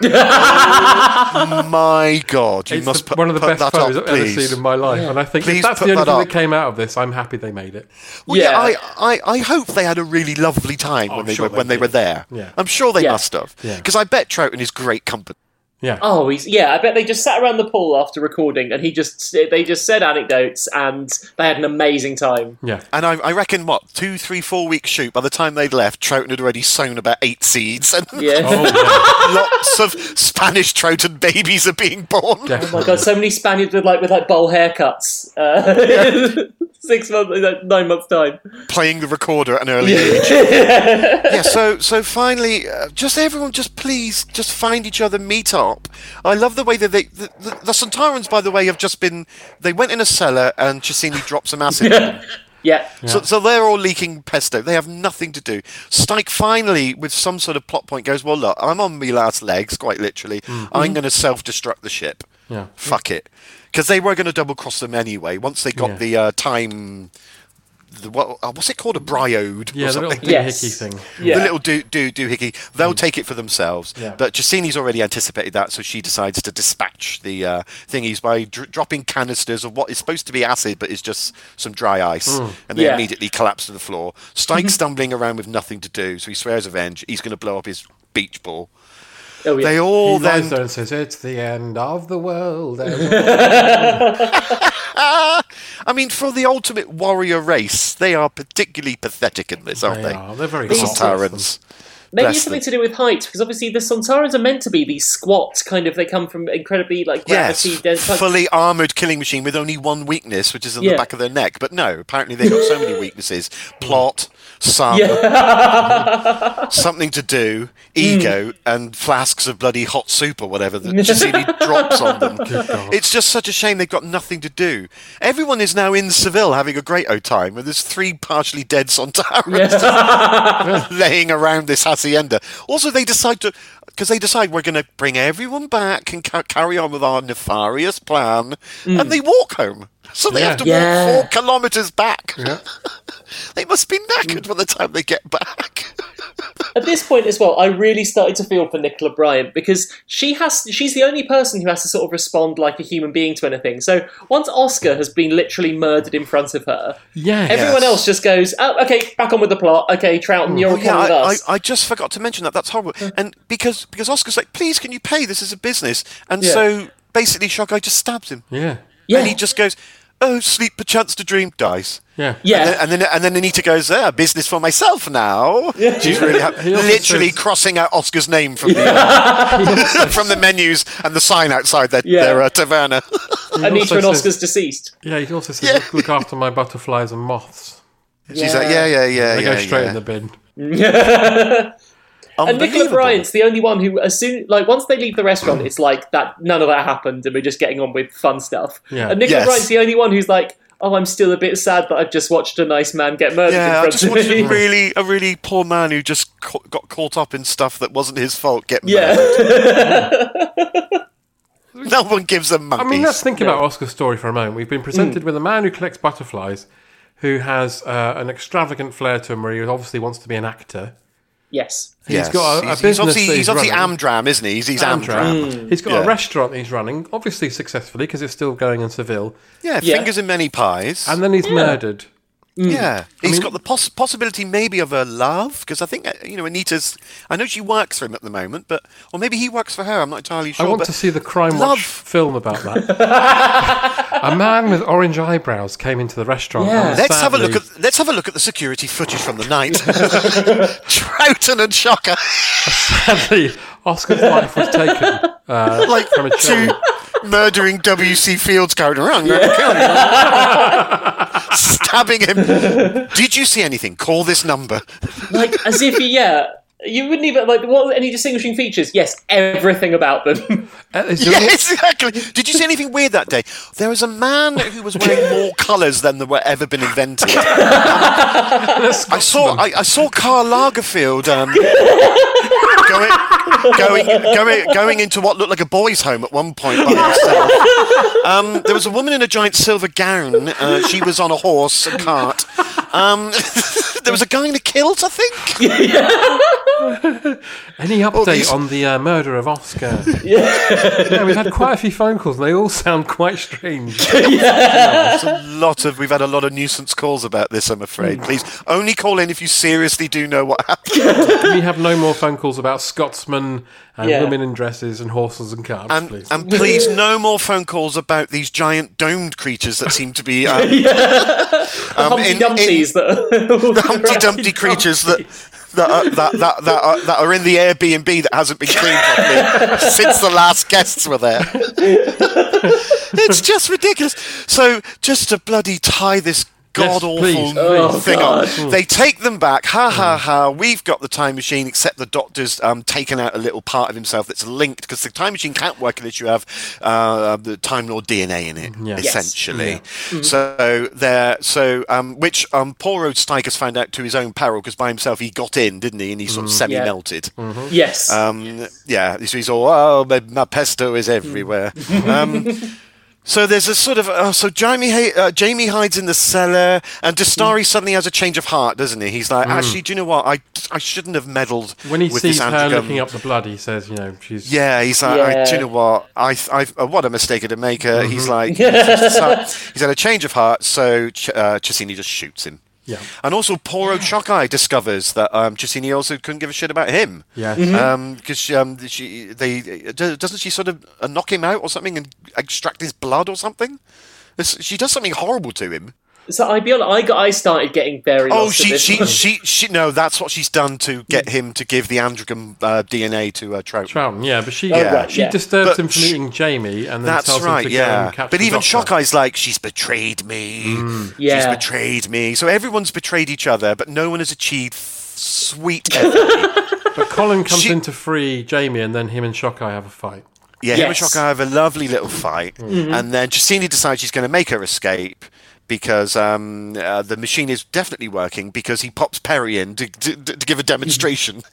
My God, you it's must the- put, one of the put best that photos up, I've ever seen in my life. And I think Please if that's put the only that thing up. that came out of this, I'm happy they made it. Well, yeah, Yeah. I, I, I hope they had a really lovely time Oh, when I'm they sure were when they they were there. Yeah. I'm sure they Yeah. must have. Yeah. Because I bet Troughton is great company. Yeah. Oh, he's yeah. I bet they just sat around the pool after recording, and he just they just said anecdotes, and they had an amazing time. Yeah. And I, I reckon what two, three, four week shoot. By the time they'd left, Troughton had already sown about eight seeds, and Yeah. Oh, [LAUGHS] lots of Spanish Troughton babies are being born. yeah. Oh my god, so many Spaniards with like with like bowl haircuts. Uh, [LAUGHS] six months, nine months time. playing the recorder at an early age. [LAUGHS] yeah, so so finally, uh, just everyone, just please, just find each other, meet up. I love the way that they, the, the, the Sontarans, by the way, have just been. They went in a cellar and Chessene dropped some acid. [LAUGHS] on them. Yeah. So, so they're all leaking pesto. They have nothing to do. Stike finally, with some sort of plot point, goes, "Well, look, I'm on my last legs, quite literally. I'm going to self-destruct the ship. Yeah. Fuck it." Because they were going to double cross them anyway. Once they got Yeah. the uh, time the what, uh, what's it called a bryode Yeah, or the little something. doohickey thing. Yeah. The little do do doohickey. They'll take it for themselves. Yeah. But Chessene's already anticipated that, so she decides to dispatch the uh, thingies by dr- dropping canisters of what is supposed to be acid, but is just some dry ice, Mm. and they Yeah. immediately collapse to the floor. Stike's [LAUGHS] stumbling around with nothing to do, so he swears revenge. He's going to blow up his beach ball. Oh, yeah. They all he then there and says, "It's the end of the world." [LAUGHS] [LAUGHS] I mean, for the ultimate warrior race, they are particularly pathetic in this, aren't They they? are. They're very the. Sontarans. Maybe Bless it's something them. to do with height, because obviously the Sontarans are meant to be these squat kind of. They come from incredibly like Yes, gravity dense. type- fully armored killing machine with only one weakness, which is in Yeah. the back of their neck. But no, apparently they've got so many weaknesses: [LAUGHS] plot, sun, Yeah. [LAUGHS] something to do, Hmm. ego, and flasks of bloody hot soup or whatever that [LAUGHS] Chessene drops on them. It's just such a shame they've got nothing to do. Everyone is now in Seville having a great old time, and there's three partially dead Sontarans [LAUGHS] laying around this hacienda. Also, they decide to. Because they decide we're going to bring everyone back and ca- carry on with our nefarious plan, and they walk home. So they have to Hmm. Yeah. walk four kilometres back. [LAUGHS] they must be knackered by the time they get back. [LAUGHS] At this point as well, I really started to feel for Nicola Bryant because she has she's the only person who has to sort of respond like a human being to anything. So once Oscar has been literally murdered in front of her, Yeah. everyone Yes. else just goes, "Oh, okay, back on with the plot. Okay, Troughton, you're Oh, on yeah, with I, I, us." I just forgot to mention that. That's horrible. And because because Oscar's like, please, can you pay? This is a business. And Yeah. so basically, Shockeye just stabs him. Yeah. yeah, And he just goes, oh, sleep perchance to dream, dies. Yeah. yeah. And then, and then, and then Anita goes, ah, business for myself now. Yeah. She's really happy. Literally says- crossing out Oscar's name from the uh, [LAUGHS] from the menus and the sign outside their, Yeah. their uh, taverna. Anita also and says- Oscar's deceased. Yeah, he also says, look, look after my butterflies and moths. She's like, yeah, yeah, yeah, They yeah. go straight yeah. in the bin. [LAUGHS] [LAUGHS] And Nicola Unbelievable. Bryant's the only one who, as soon like once they leave the restaurant, it's like that. None of that happened, and we're just getting on with fun stuff. Yeah. And Nicola Yes. Bryant's the only one who's like, "Oh, I'm still a bit sad that I've just watched a nice man get murdered in Yeah, I just of watched me." a really, a really poor man who just ca- got caught up in stuff that wasn't his fault get yeah, murdered. [LAUGHS] No one gives them I mean, let's think about Oscar's story for a moment. We've been presented with a man who collects butterflies, who has uh, an extravagant flair to him, where he obviously wants to be an actor. Yes, He's Yes. got a, a he's, business he's obviously, that he's, he's obviously running. Amdram, isn't he? He's, he's Amdram. Amdram. Mm. He's got Yeah. a restaurant he's running, obviously successfully because it's still going in Seville. Yeah, Yeah. fingers in many pies. And then he's murdered. Yeah, he's mean- got the poss- possibility maybe of a love because I think uh, you know Anita's. I know she works for him at the moment, but or maybe he works for her. I'm not entirely sure. I want but to see the Crime love. Watch film about that. [LAUGHS] a man with orange eyebrows came into the restaurant. Yeah. and Let's have a look at let's have a look at the security footage from the night. [LAUGHS] Troughton and Shocker, [LAUGHS] Sadly, Oscar's life was taken uh, like from a two cherry. Murdering W.C. Fields going around, [LAUGHS] stabbing him. Did you see anything? Call this number. like as if yeah. You wouldn't even like what any distinguishing features? Yes, everything about them. Uh, is there any- Yes, exactly. Did you see anything weird that day? There was a man who was wearing [LAUGHS] more colours than there were ever been invented. [LAUGHS] I saw I, I saw Karl Lagerfeld um, going, going going going into what looked like a boys' home at one point by himself. Um, there was a woman in a giant silver gown. Uh, she was on a horse, a cart. Um, [LAUGHS] there was a guy in a kilt, I think. [LAUGHS] Any update these- on the uh, murder of Oscar? [LAUGHS] yeah. we've had quite a few phone calls and they all sound quite strange. There's a lot of we've had a lot of nuisance calls about this. I'm afraid. Please only call in if you seriously do know what happened. we have no more phone calls about Scotsmen and Yeah. women in dresses and horses and carts, And, please. and please, no more phone calls about these giant domed creatures that seem to be [LAUGHS] um, um, Humpty in- in- Dumpties that the Humpty Dumpty creatures that that are, that, that, that, are, that are in the Airbnb that hasn't been cleaned properly [LAUGHS] since the last guests were there. [LAUGHS] it's just ridiculous. So just to bloody tie this god awful please, please. thing Oh, on, they take them back. Ha ha ha! We've got the time machine, except the doctor's um, taken out a little part of himself that's linked because the time machine can't work unless you have uh, the Time Lord DNA in it, Yes. essentially. So there, so um, which um, Paul Rhodes Steiger's found out to his own peril because by himself he got in, didn't he? And he sort of semi-melted. yes. Um, yeah, so he's all, oh, my, my pesto is everywhere. [LAUGHS] So there's a sort of oh, so Jamie uh, Jamie hides in the cellar, and Dastari suddenly has a change of heart, doesn't he? He's like, Mm. actually, do you know what? I I shouldn't have meddled When he with sees this her looking up the blood, he says, you know, she's. Yeah, he's like, I, do you know what? I, I, uh, what a mistake to make her. He's like, he's, [LAUGHS] just- he's had a change of heart, so Ch- uh, Chessene just shoots him. Yeah. And also, poor old Shockeye discovers that um, Chessene also couldn't give a shit about him. Yes. Mm-hmm. Because um, she, they, uh, doesn't she sort of uh, knock him out or something and extract his blood or something? She does something horrible to him. So I be honest, I got, I started getting very. Oh, lost at she, this she, one. she, she, no, that's what she's done to get him to give the androgum uh, DNA to uh, Troughton. Troughton, yeah, but she Oh, right, she yeah. disturbs But him from meeting Jamie, and then That's tells right, him to go yeah. and catch But even doctor. Shockeye's like, she's betrayed me. Mm. Yeah. She's betrayed me. So everyone's betrayed each other, but no one has achieved sweet [LAUGHS] empathy. But Colin comes She- in to free Jamie, and then him and Shockeye have a fight. yeah, him and Yes. Shockeye have a lovely little fight. Mm-hmm. And then Chessene decides she's going to make her escape because um, uh, the machine is definitely working because he pops Peri in to, to, to give a demonstration. [LAUGHS]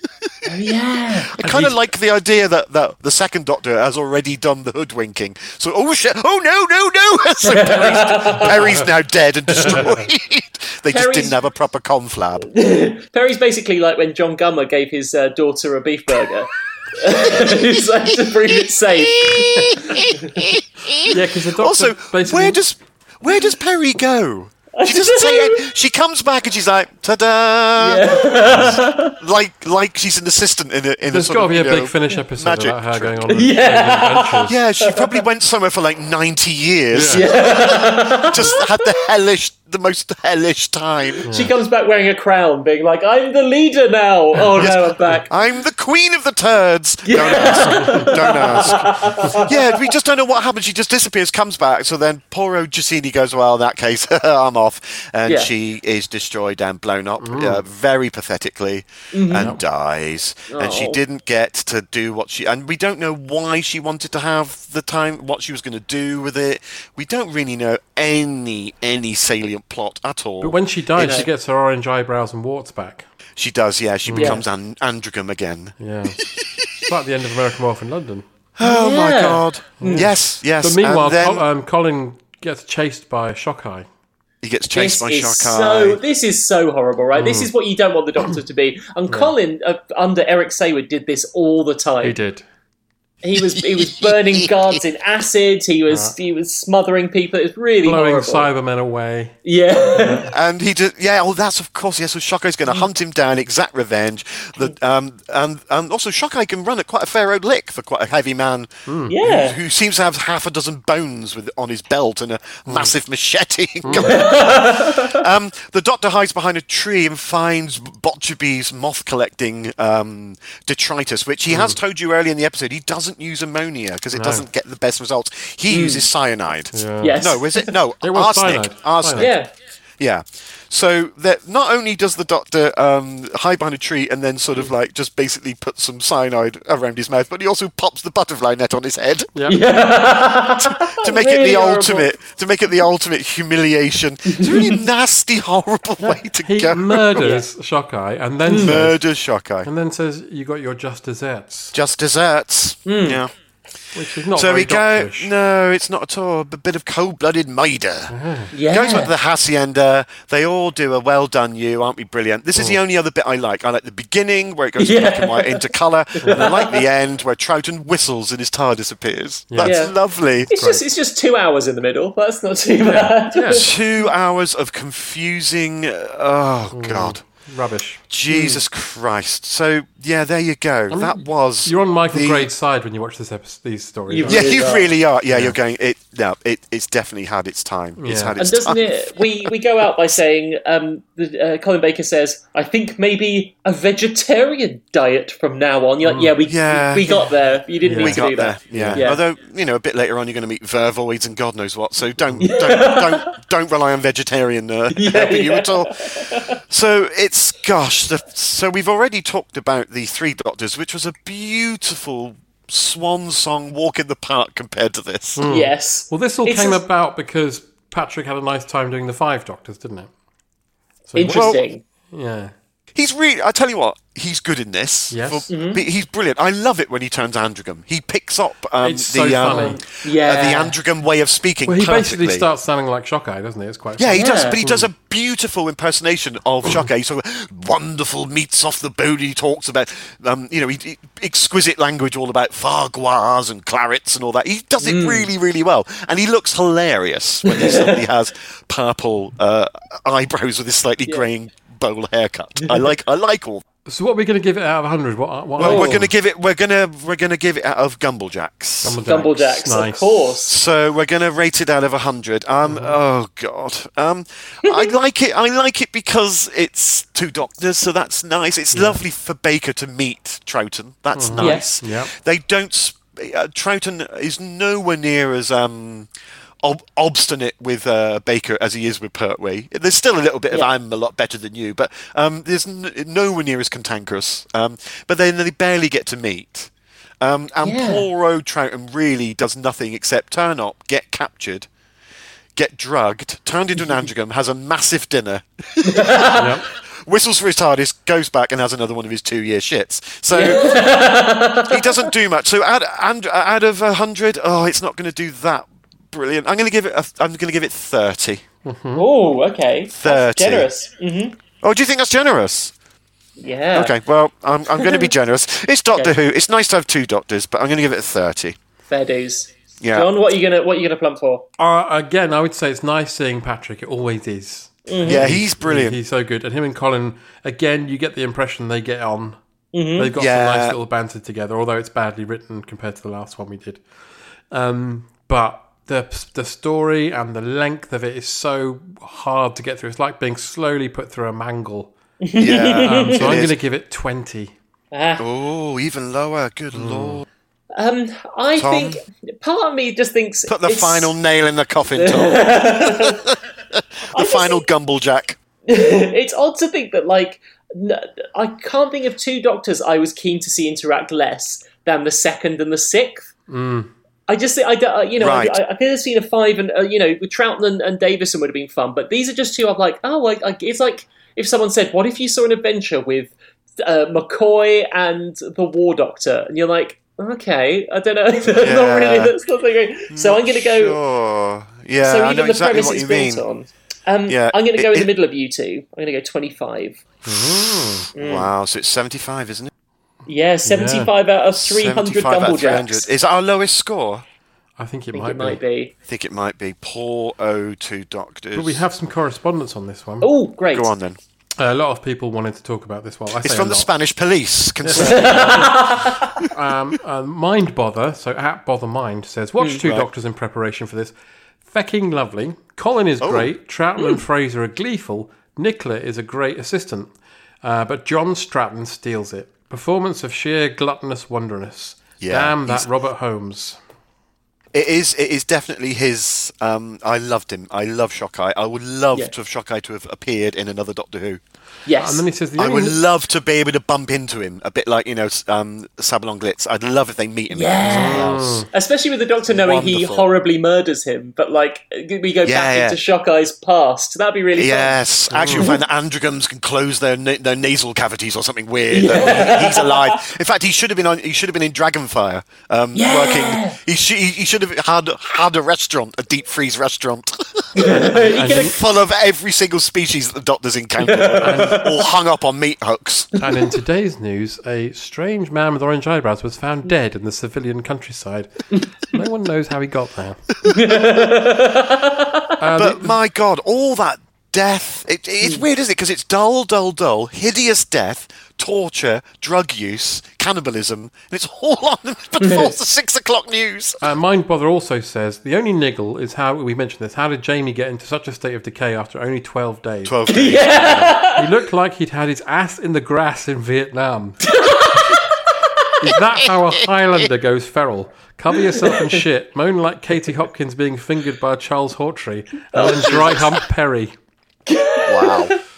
Oh, yeah. [LAUGHS] I kind of like the idea that, that the second Doctor has already done the hoodwinking. So, oh shit! Oh no, no, no! [LAUGHS] so Peri's, Peri's now dead and destroyed. they just didn't have a proper conflab. Peri's basically like when John Gummer gave his uh, daughter a beef burger. it's like to prove it's safe. Yeah, because the doctor Also, basically. where does where does Peri go? She doesn't [LAUGHS] say it. She comes back and she's like, "Ta-da!" like like she's an assistant in a in a There's sort got to be a big know, finish episode magic about her trick. going on Yeah. adventures. Yeah, she probably went somewhere for like ninety years. Yeah. Just had the hellish, the most hellish time. She comes back wearing a crown, being like, "I'm the leader now." Oh no, I'm back. I'm the queen of the turds. Don't ask. Don't ask. Yeah, we just don't know what happened. She just disappears, comes back. So then poor old Chessene goes, well, in that case, [LAUGHS] I'm off. And Yeah. she is destroyed and blown up uh, very pathetically and dies. And she Oh. didn't get to do what she... And we don't know why she wanted to have the time, what she was going to do with it. We don't really know any, any salient plot at all. But when she dies, It's- she gets her orange eyebrows and warts back. She does, yeah. She becomes an- Androgum again. Yeah. it's like the end of American Wolf in London. [LAUGHS] Oh my Yeah. god! Yes, yes. But meanwhile, and then Col- um, Colin gets chased by Shockeye. he gets chased This by is Shockeye. so. This is so horrible, right? This is what you don't want the Doctor to be. And Colin, uh, under Eric Saward, did this all the time. He did. He was he was [LAUGHS] burning guards in acid. He was he was smothering people. It was really Blowing horrible. Cybermen away. Yeah. [LAUGHS] and he did, yeah. Oh, that's of course. Yes, so Shockeye's going to hunt him down, exact revenge. The, um, and and also Shockeye can run at quite a fair old lick for quite a heavy man. Yeah. Who, who seems to have half a dozen bones with on his belt and a massive machete. [LAUGHS] um, the Doctor hides behind a tree and finds Botcherby's moth collecting um, detritus, which he has told you earlier in the episode he doesn't use ammonia because it No. doesn't get the best results. He hmm. uses cyanide. Yeah. Yes. No, is it? No, It was arsenic. cyanide. Arsenic. yeah. Yeah. So that not only does the doctor um, hide behind a tree and then sort of mm. like just basically put some cyanide around his mouth, but he also pops the butterfly net on his head Yeah. [LAUGHS] to make it Really the horrible. ultimate to make it the ultimate humiliation. It's a really [LAUGHS] nasty, horrible way to He go. murders [LAUGHS] Shockeye and then mm. murders Murder Shockeye. and then says, "You got your just desserts," Just desserts. Hmm. Yeah. Which is not so very we go. doctorish. No, it's not at all. A bit of cold-blooded murder. Mm-hmm. Yeah. Goes back to the hacienda. They all do a well done you, aren't we brilliant? This is the mm. only other bit I like. I like the beginning where it goes Yeah. black and white into colour, [LAUGHS] and I like the end where Troughton whistles and his TARDIS disappears. That's Yeah. lovely. It's just it's just two hours in the middle. That's not too bad. Two hours of confusing. Uh, oh mm. God, Rubbish. Jesus Christ! So yeah, there you go. that was You're on Michael the- Grade's side when you watch this episode, these stories. You Yeah, really you are. really are. Yeah, you're going. It no, it, it's definitely had its time. It's Yeah. had And doesn't time. it? We we go out by saying um, the, uh, Colin Baker says, "I think maybe a vegetarian diet from now on." You're like, yeah, we Yeah, we, we got there. You didn't Yeah. need we to got do there. that. Yeah. Yeah. Although you know, a bit later on, you're going to meet vervoids and God knows what. So don't don't [LAUGHS] don't don't rely on vegetarian uh, helping you at all. So it's gosh. The, so we've already talked about the Three Doctors, which was a beautiful swan song walk in the park compared to this. Hmm. Yes. Well, this all It's came a- about because Patrick had a nice time doing the Five Doctors, didn't it? So he- Interesting. yeah. He's really. I tell you what, he's good in this. Yes. For- Mm-hmm. He's brilliant. I love it when he turns Androgum. He picks up um, It's the so um. Yeah. uh, the Androgum way of speaking. Well, he perfectly. basically starts sounding like Shockeye, doesn't he? It's quite. Yeah, he does, Yeah. but he does a beautiful impersonation of [CLEARS THROAT] Shockeye. So wonderful meats off the bone. He talks about, um, you know, he, he- exquisite language all about fargois and clarets and all that. He does it Mm. really, really well, and he looks hilarious when he suddenly [LAUGHS] has purple uh, eyebrows with his slightly greying bowl haircut. I like, I like all. So, what are we going to give it out of hundred? What? what Well, are we're going to give it. We're going to. We're going to give it out of Gumblejacks. Gumblejacks, Nice. of course. So we're going to rate it out of hundred. Um. Oh God. Um. I [LAUGHS] like it. I like it because it's two doctors, so that's nice. It's lovely for Baker to meet Troughton. That's Mhm. nice. Yeah. Yep. They don't. sp- Uh, Troughton is nowhere near as um. Ob- obstinate with uh, Baker as he is with Pertwee. There's still a little bit of I'm a lot better than you, but um, there's n- nowhere near as cantankerous. Um, but then they barely get to meet. Um, and Yeah. poor old Troughton really does nothing except turn up, get captured, get drugged, turned into an [LAUGHS] Androgum, has a massive dinner, [LAUGHS] whistles for his TARDIS, goes back and has another one of his two-year shits. So [LAUGHS] he doesn't do much. So out, and, out of a hundred, oh, it's not going to do that brilliant. I'm going to give it. A, I'm going to give it thirty. Oh, okay. That's 30. generous. hmm Oh, do you think that's generous? Yeah. Okay, well, I'm, I'm going to be [LAUGHS] generous. It's Doctor Okay. Who. It's nice to have two doctors, but I'm going to give it a thirty. Fair dues. Yeah. John, what are you gonna what are you gonna plump for? Uh, again, I would say it's nice seeing Patrick. It always is. Mhm. Yeah, he's brilliant. He's so good. And him and Colin, again, you get the impression they get on. Mhm. They've got Yeah. some nice little banter together, although it's badly written compared to the last one we did. Um, but the the story and the length of it is so hard to get through. It's like being slowly put through a mangle. Yeah, Um, so I'm going to give it 20. Ah. Oh, even lower. Good lord. Um, I Tom? think part of me just thinks Put the it's- final nail in the coffin, Tom. [LAUGHS] the final Gumblejack. [LAUGHS] it's odd to think that like I can't think of two doctors I was keen to see interact less than the second and the sixth. Mm. I just think I you know Right. I, I could have seen a five and uh, you know with Troughton and, and Davison would have been fun, but these are just two I'm like oh like, it's like if someone said what if you saw an adventure with uh, McCoy and the War Doctor and you're like okay I don't know [LAUGHS] not really that's not so great so I'm going to go Sure. Yeah, so I even know the exactly premise what you built mean. on. Um, Yeah, I'm going to it- go in it- the middle of you two. I'm going to go 25. Mm. Wow, so it's 75, isn't it? Yeah, 75 out of 300 75 out of 300. Gumblejacks. Is that our lowest score? I think it I think might it might be. be. I think it might be. Poor O2 Doctors. But we have some correspondence on this one. Oh, great. Go on then. Uh, a lot of people wanted to talk about this one. I It's from the. Spanish police. [LAUGHS] Um, uh, Mind Bother, so at Bother Mind, says, Watch Hmm. two Right. doctors in preparation for this. Fecking lovely. Colin is Oh. great. Troughton Hmm. and Frazer are gleeful. Nicola is a great assistant. Uh, but John Stratton steals it. Performance of sheer gluttonous wonderness. Yeah, Damn that Robert Holmes. It is. It is definitely his. Um, I loved him. I love Shockeye. I would love Yeah. to have Shockeye to have appeared in another Doctor Who. Yes. And then he says, the I only- would love to be able to bump into him a bit like you know um, Sabalom Glitz. I'd love if they meet him. again or something else. Especially with the Doctor knowing he horribly murders him, but like we go Yeah, back yeah. into Shockeye's past. That'd be really fun. Yes, actually, you'll find that Androgums can close their na- their nasal cavities or something weird. that He's alive. In fact, he should have been on. He should have been in Dragonfire, um, Yeah. working. He, sh- he he should have had had a restaurant, a deep freeze restaurant, [LAUGHS] full of every single species that the Doctor's encountered, [LAUGHS] all hung up on meat hooks. and in today's news, a strange man with orange eyebrows was found dead in the civilian countryside. no one knows how he got there. [LAUGHS] Uh, but my God, all that death. It, it's weird, isn't it? Because it's dull, dull, dull, hideous death, torture, drug use, cannibalism, and it's all [LAUGHS] on before the six o'clock news. Uh, Mind Bother also says the only niggle is how we mentioned this. How did Jamie get into such a state of decay after only twelve days? Twelve [LAUGHS] days. He looked like he'd had his ass in the grass in Vietnam. [LAUGHS] is that how a Highlander goes feral? Cover yourself in shit, moan like Katie Hopkins being fingered by Charles Hawtrey, and then dry hump Peri. Wow. [LAUGHS]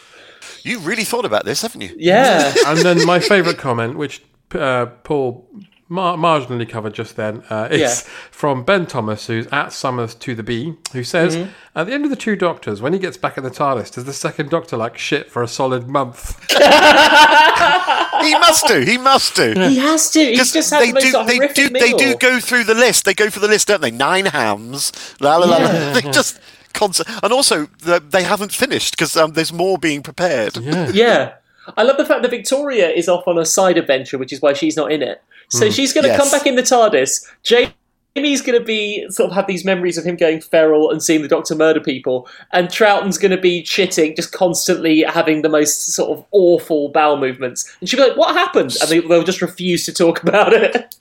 You really thought about this, haven't you? Yeah. And then my [LAUGHS] favourite comment, which uh, Paul mar- marginally covered just then uh, is Yeah. from Ben Thomas, who's at Summers to the Bee, who says, Mhm. At the end of the two doctors, when he gets back in the TARDIS, does the second doctor like shit for a solid month? [LAUGHS] he must do. He must do. He has to. He's Because just had they the most do, they horrific do, they do go through the list. They go for the list, don't they? Nine hams, la la la. la. Yeah. They just constant, and also the, they haven't finished because um, there's more being prepared. [LAUGHS] Yeah. I love the fact that Victoria is off on a side adventure, which is why she's not in it. So Mm. she's going to Yes. come back in the TARDIS. Jamie's going to be sort of have these memories of him going feral and seeing the Doctor murder people, and Troughton's going to be chitting, just constantly having the most sort of awful bowel movements. And she'll be like, "What happened?" And they, they'll just refuse to talk [LAUGHS] about it.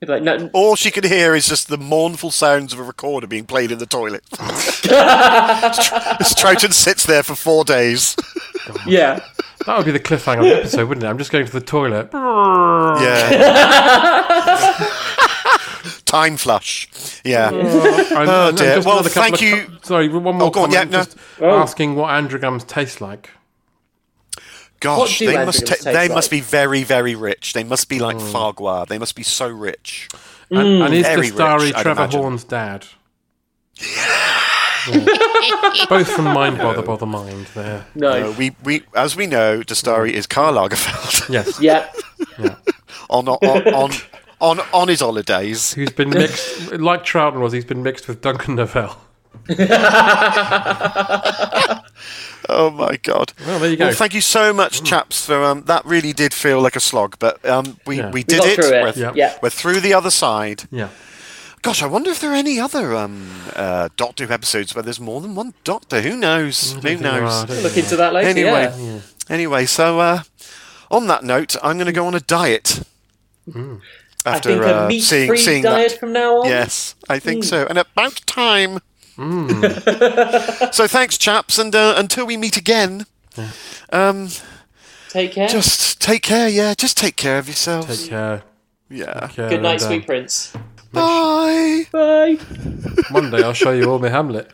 They'll be like, "No, All she can hear is just the mournful sounds of a recorder being played in the toilet. [LAUGHS] [LAUGHS] As Troughton sits there for four days. yeah." That would be the cliffhanger of the episode, wouldn't it? I'm just going to the toilet. Yeah. [LAUGHS] Time flush. Yeah. Oh, I'm- oh I'm dear. just Well, thank you. co- sorry, one more Oh, go on, comment. yeah, no. just Oh. asking what Androgums taste like. What Gosh, do they must ta- they like? must be very very rich. They must be like mm. Farquhar. They must be so rich. And, and is Very Dastari rich, Trevor. Horn's dad? Yeah. [LAUGHS] Both from Mind Bother Bother Mind there. No, we, we as we know, Dastari is Karl Lagerfeld. [LAUGHS] Yes. Yeah. on, on on on on his holidays. Who's been mixed, like Troughton was, he's been mixed with Duncan Norvelle. [LAUGHS] Oh my god! Well, there you go. Well, thank you so much, chaps. For um, that really did feel like a slog, but um, we, Yeah. we We did got it. it, We're, yeah. Yeah. we're through the other side. Yeah. Gosh, I wonder if there are any other um, uh, Doctor Who episodes where there's more than one Doctor. Who knows? Who think are, knows? don't Look into that later. Anyway, yeah. anyway, so uh, on that note, I'm going to go on a diet. I think a uh, meat-free seeing diet that. from now on. Yes, I think Mm. so. And about time. So thanks, chaps, and uh, until we meet again, um, Take care. just take care. Yeah, just take care of yourselves. Take care. Yeah. Take care Good night, and, uh, sweet prince. Bye. Bye. One day I'll show you all my Hamlet.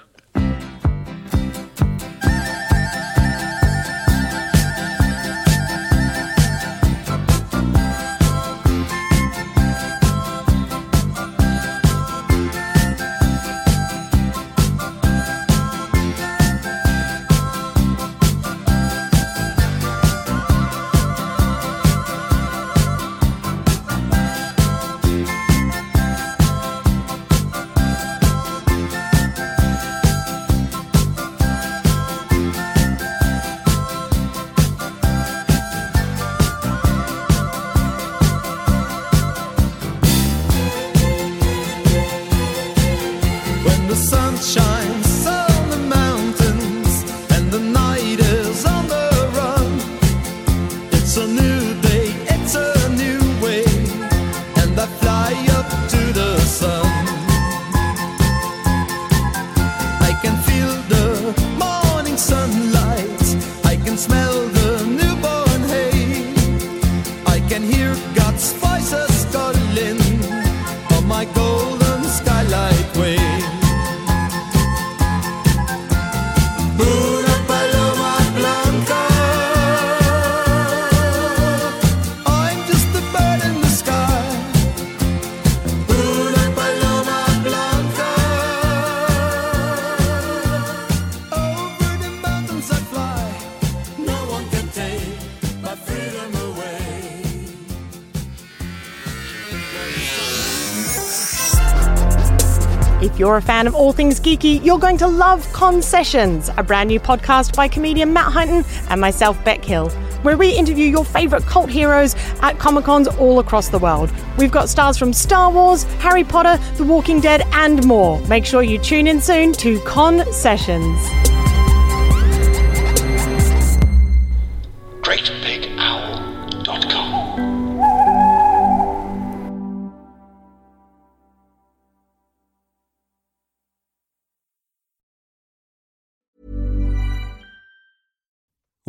You're a fan of all things geeky, you're going to love Concessions, a brand new podcast by comedian Matt Hunton and myself, Beck Hill, where we interview your favourite cult heroes at Comic Cons all across the world. We've got stars from Star Wars, Harry Potter, The Walking Dead, and more. Make sure you tune in soon to Concessions.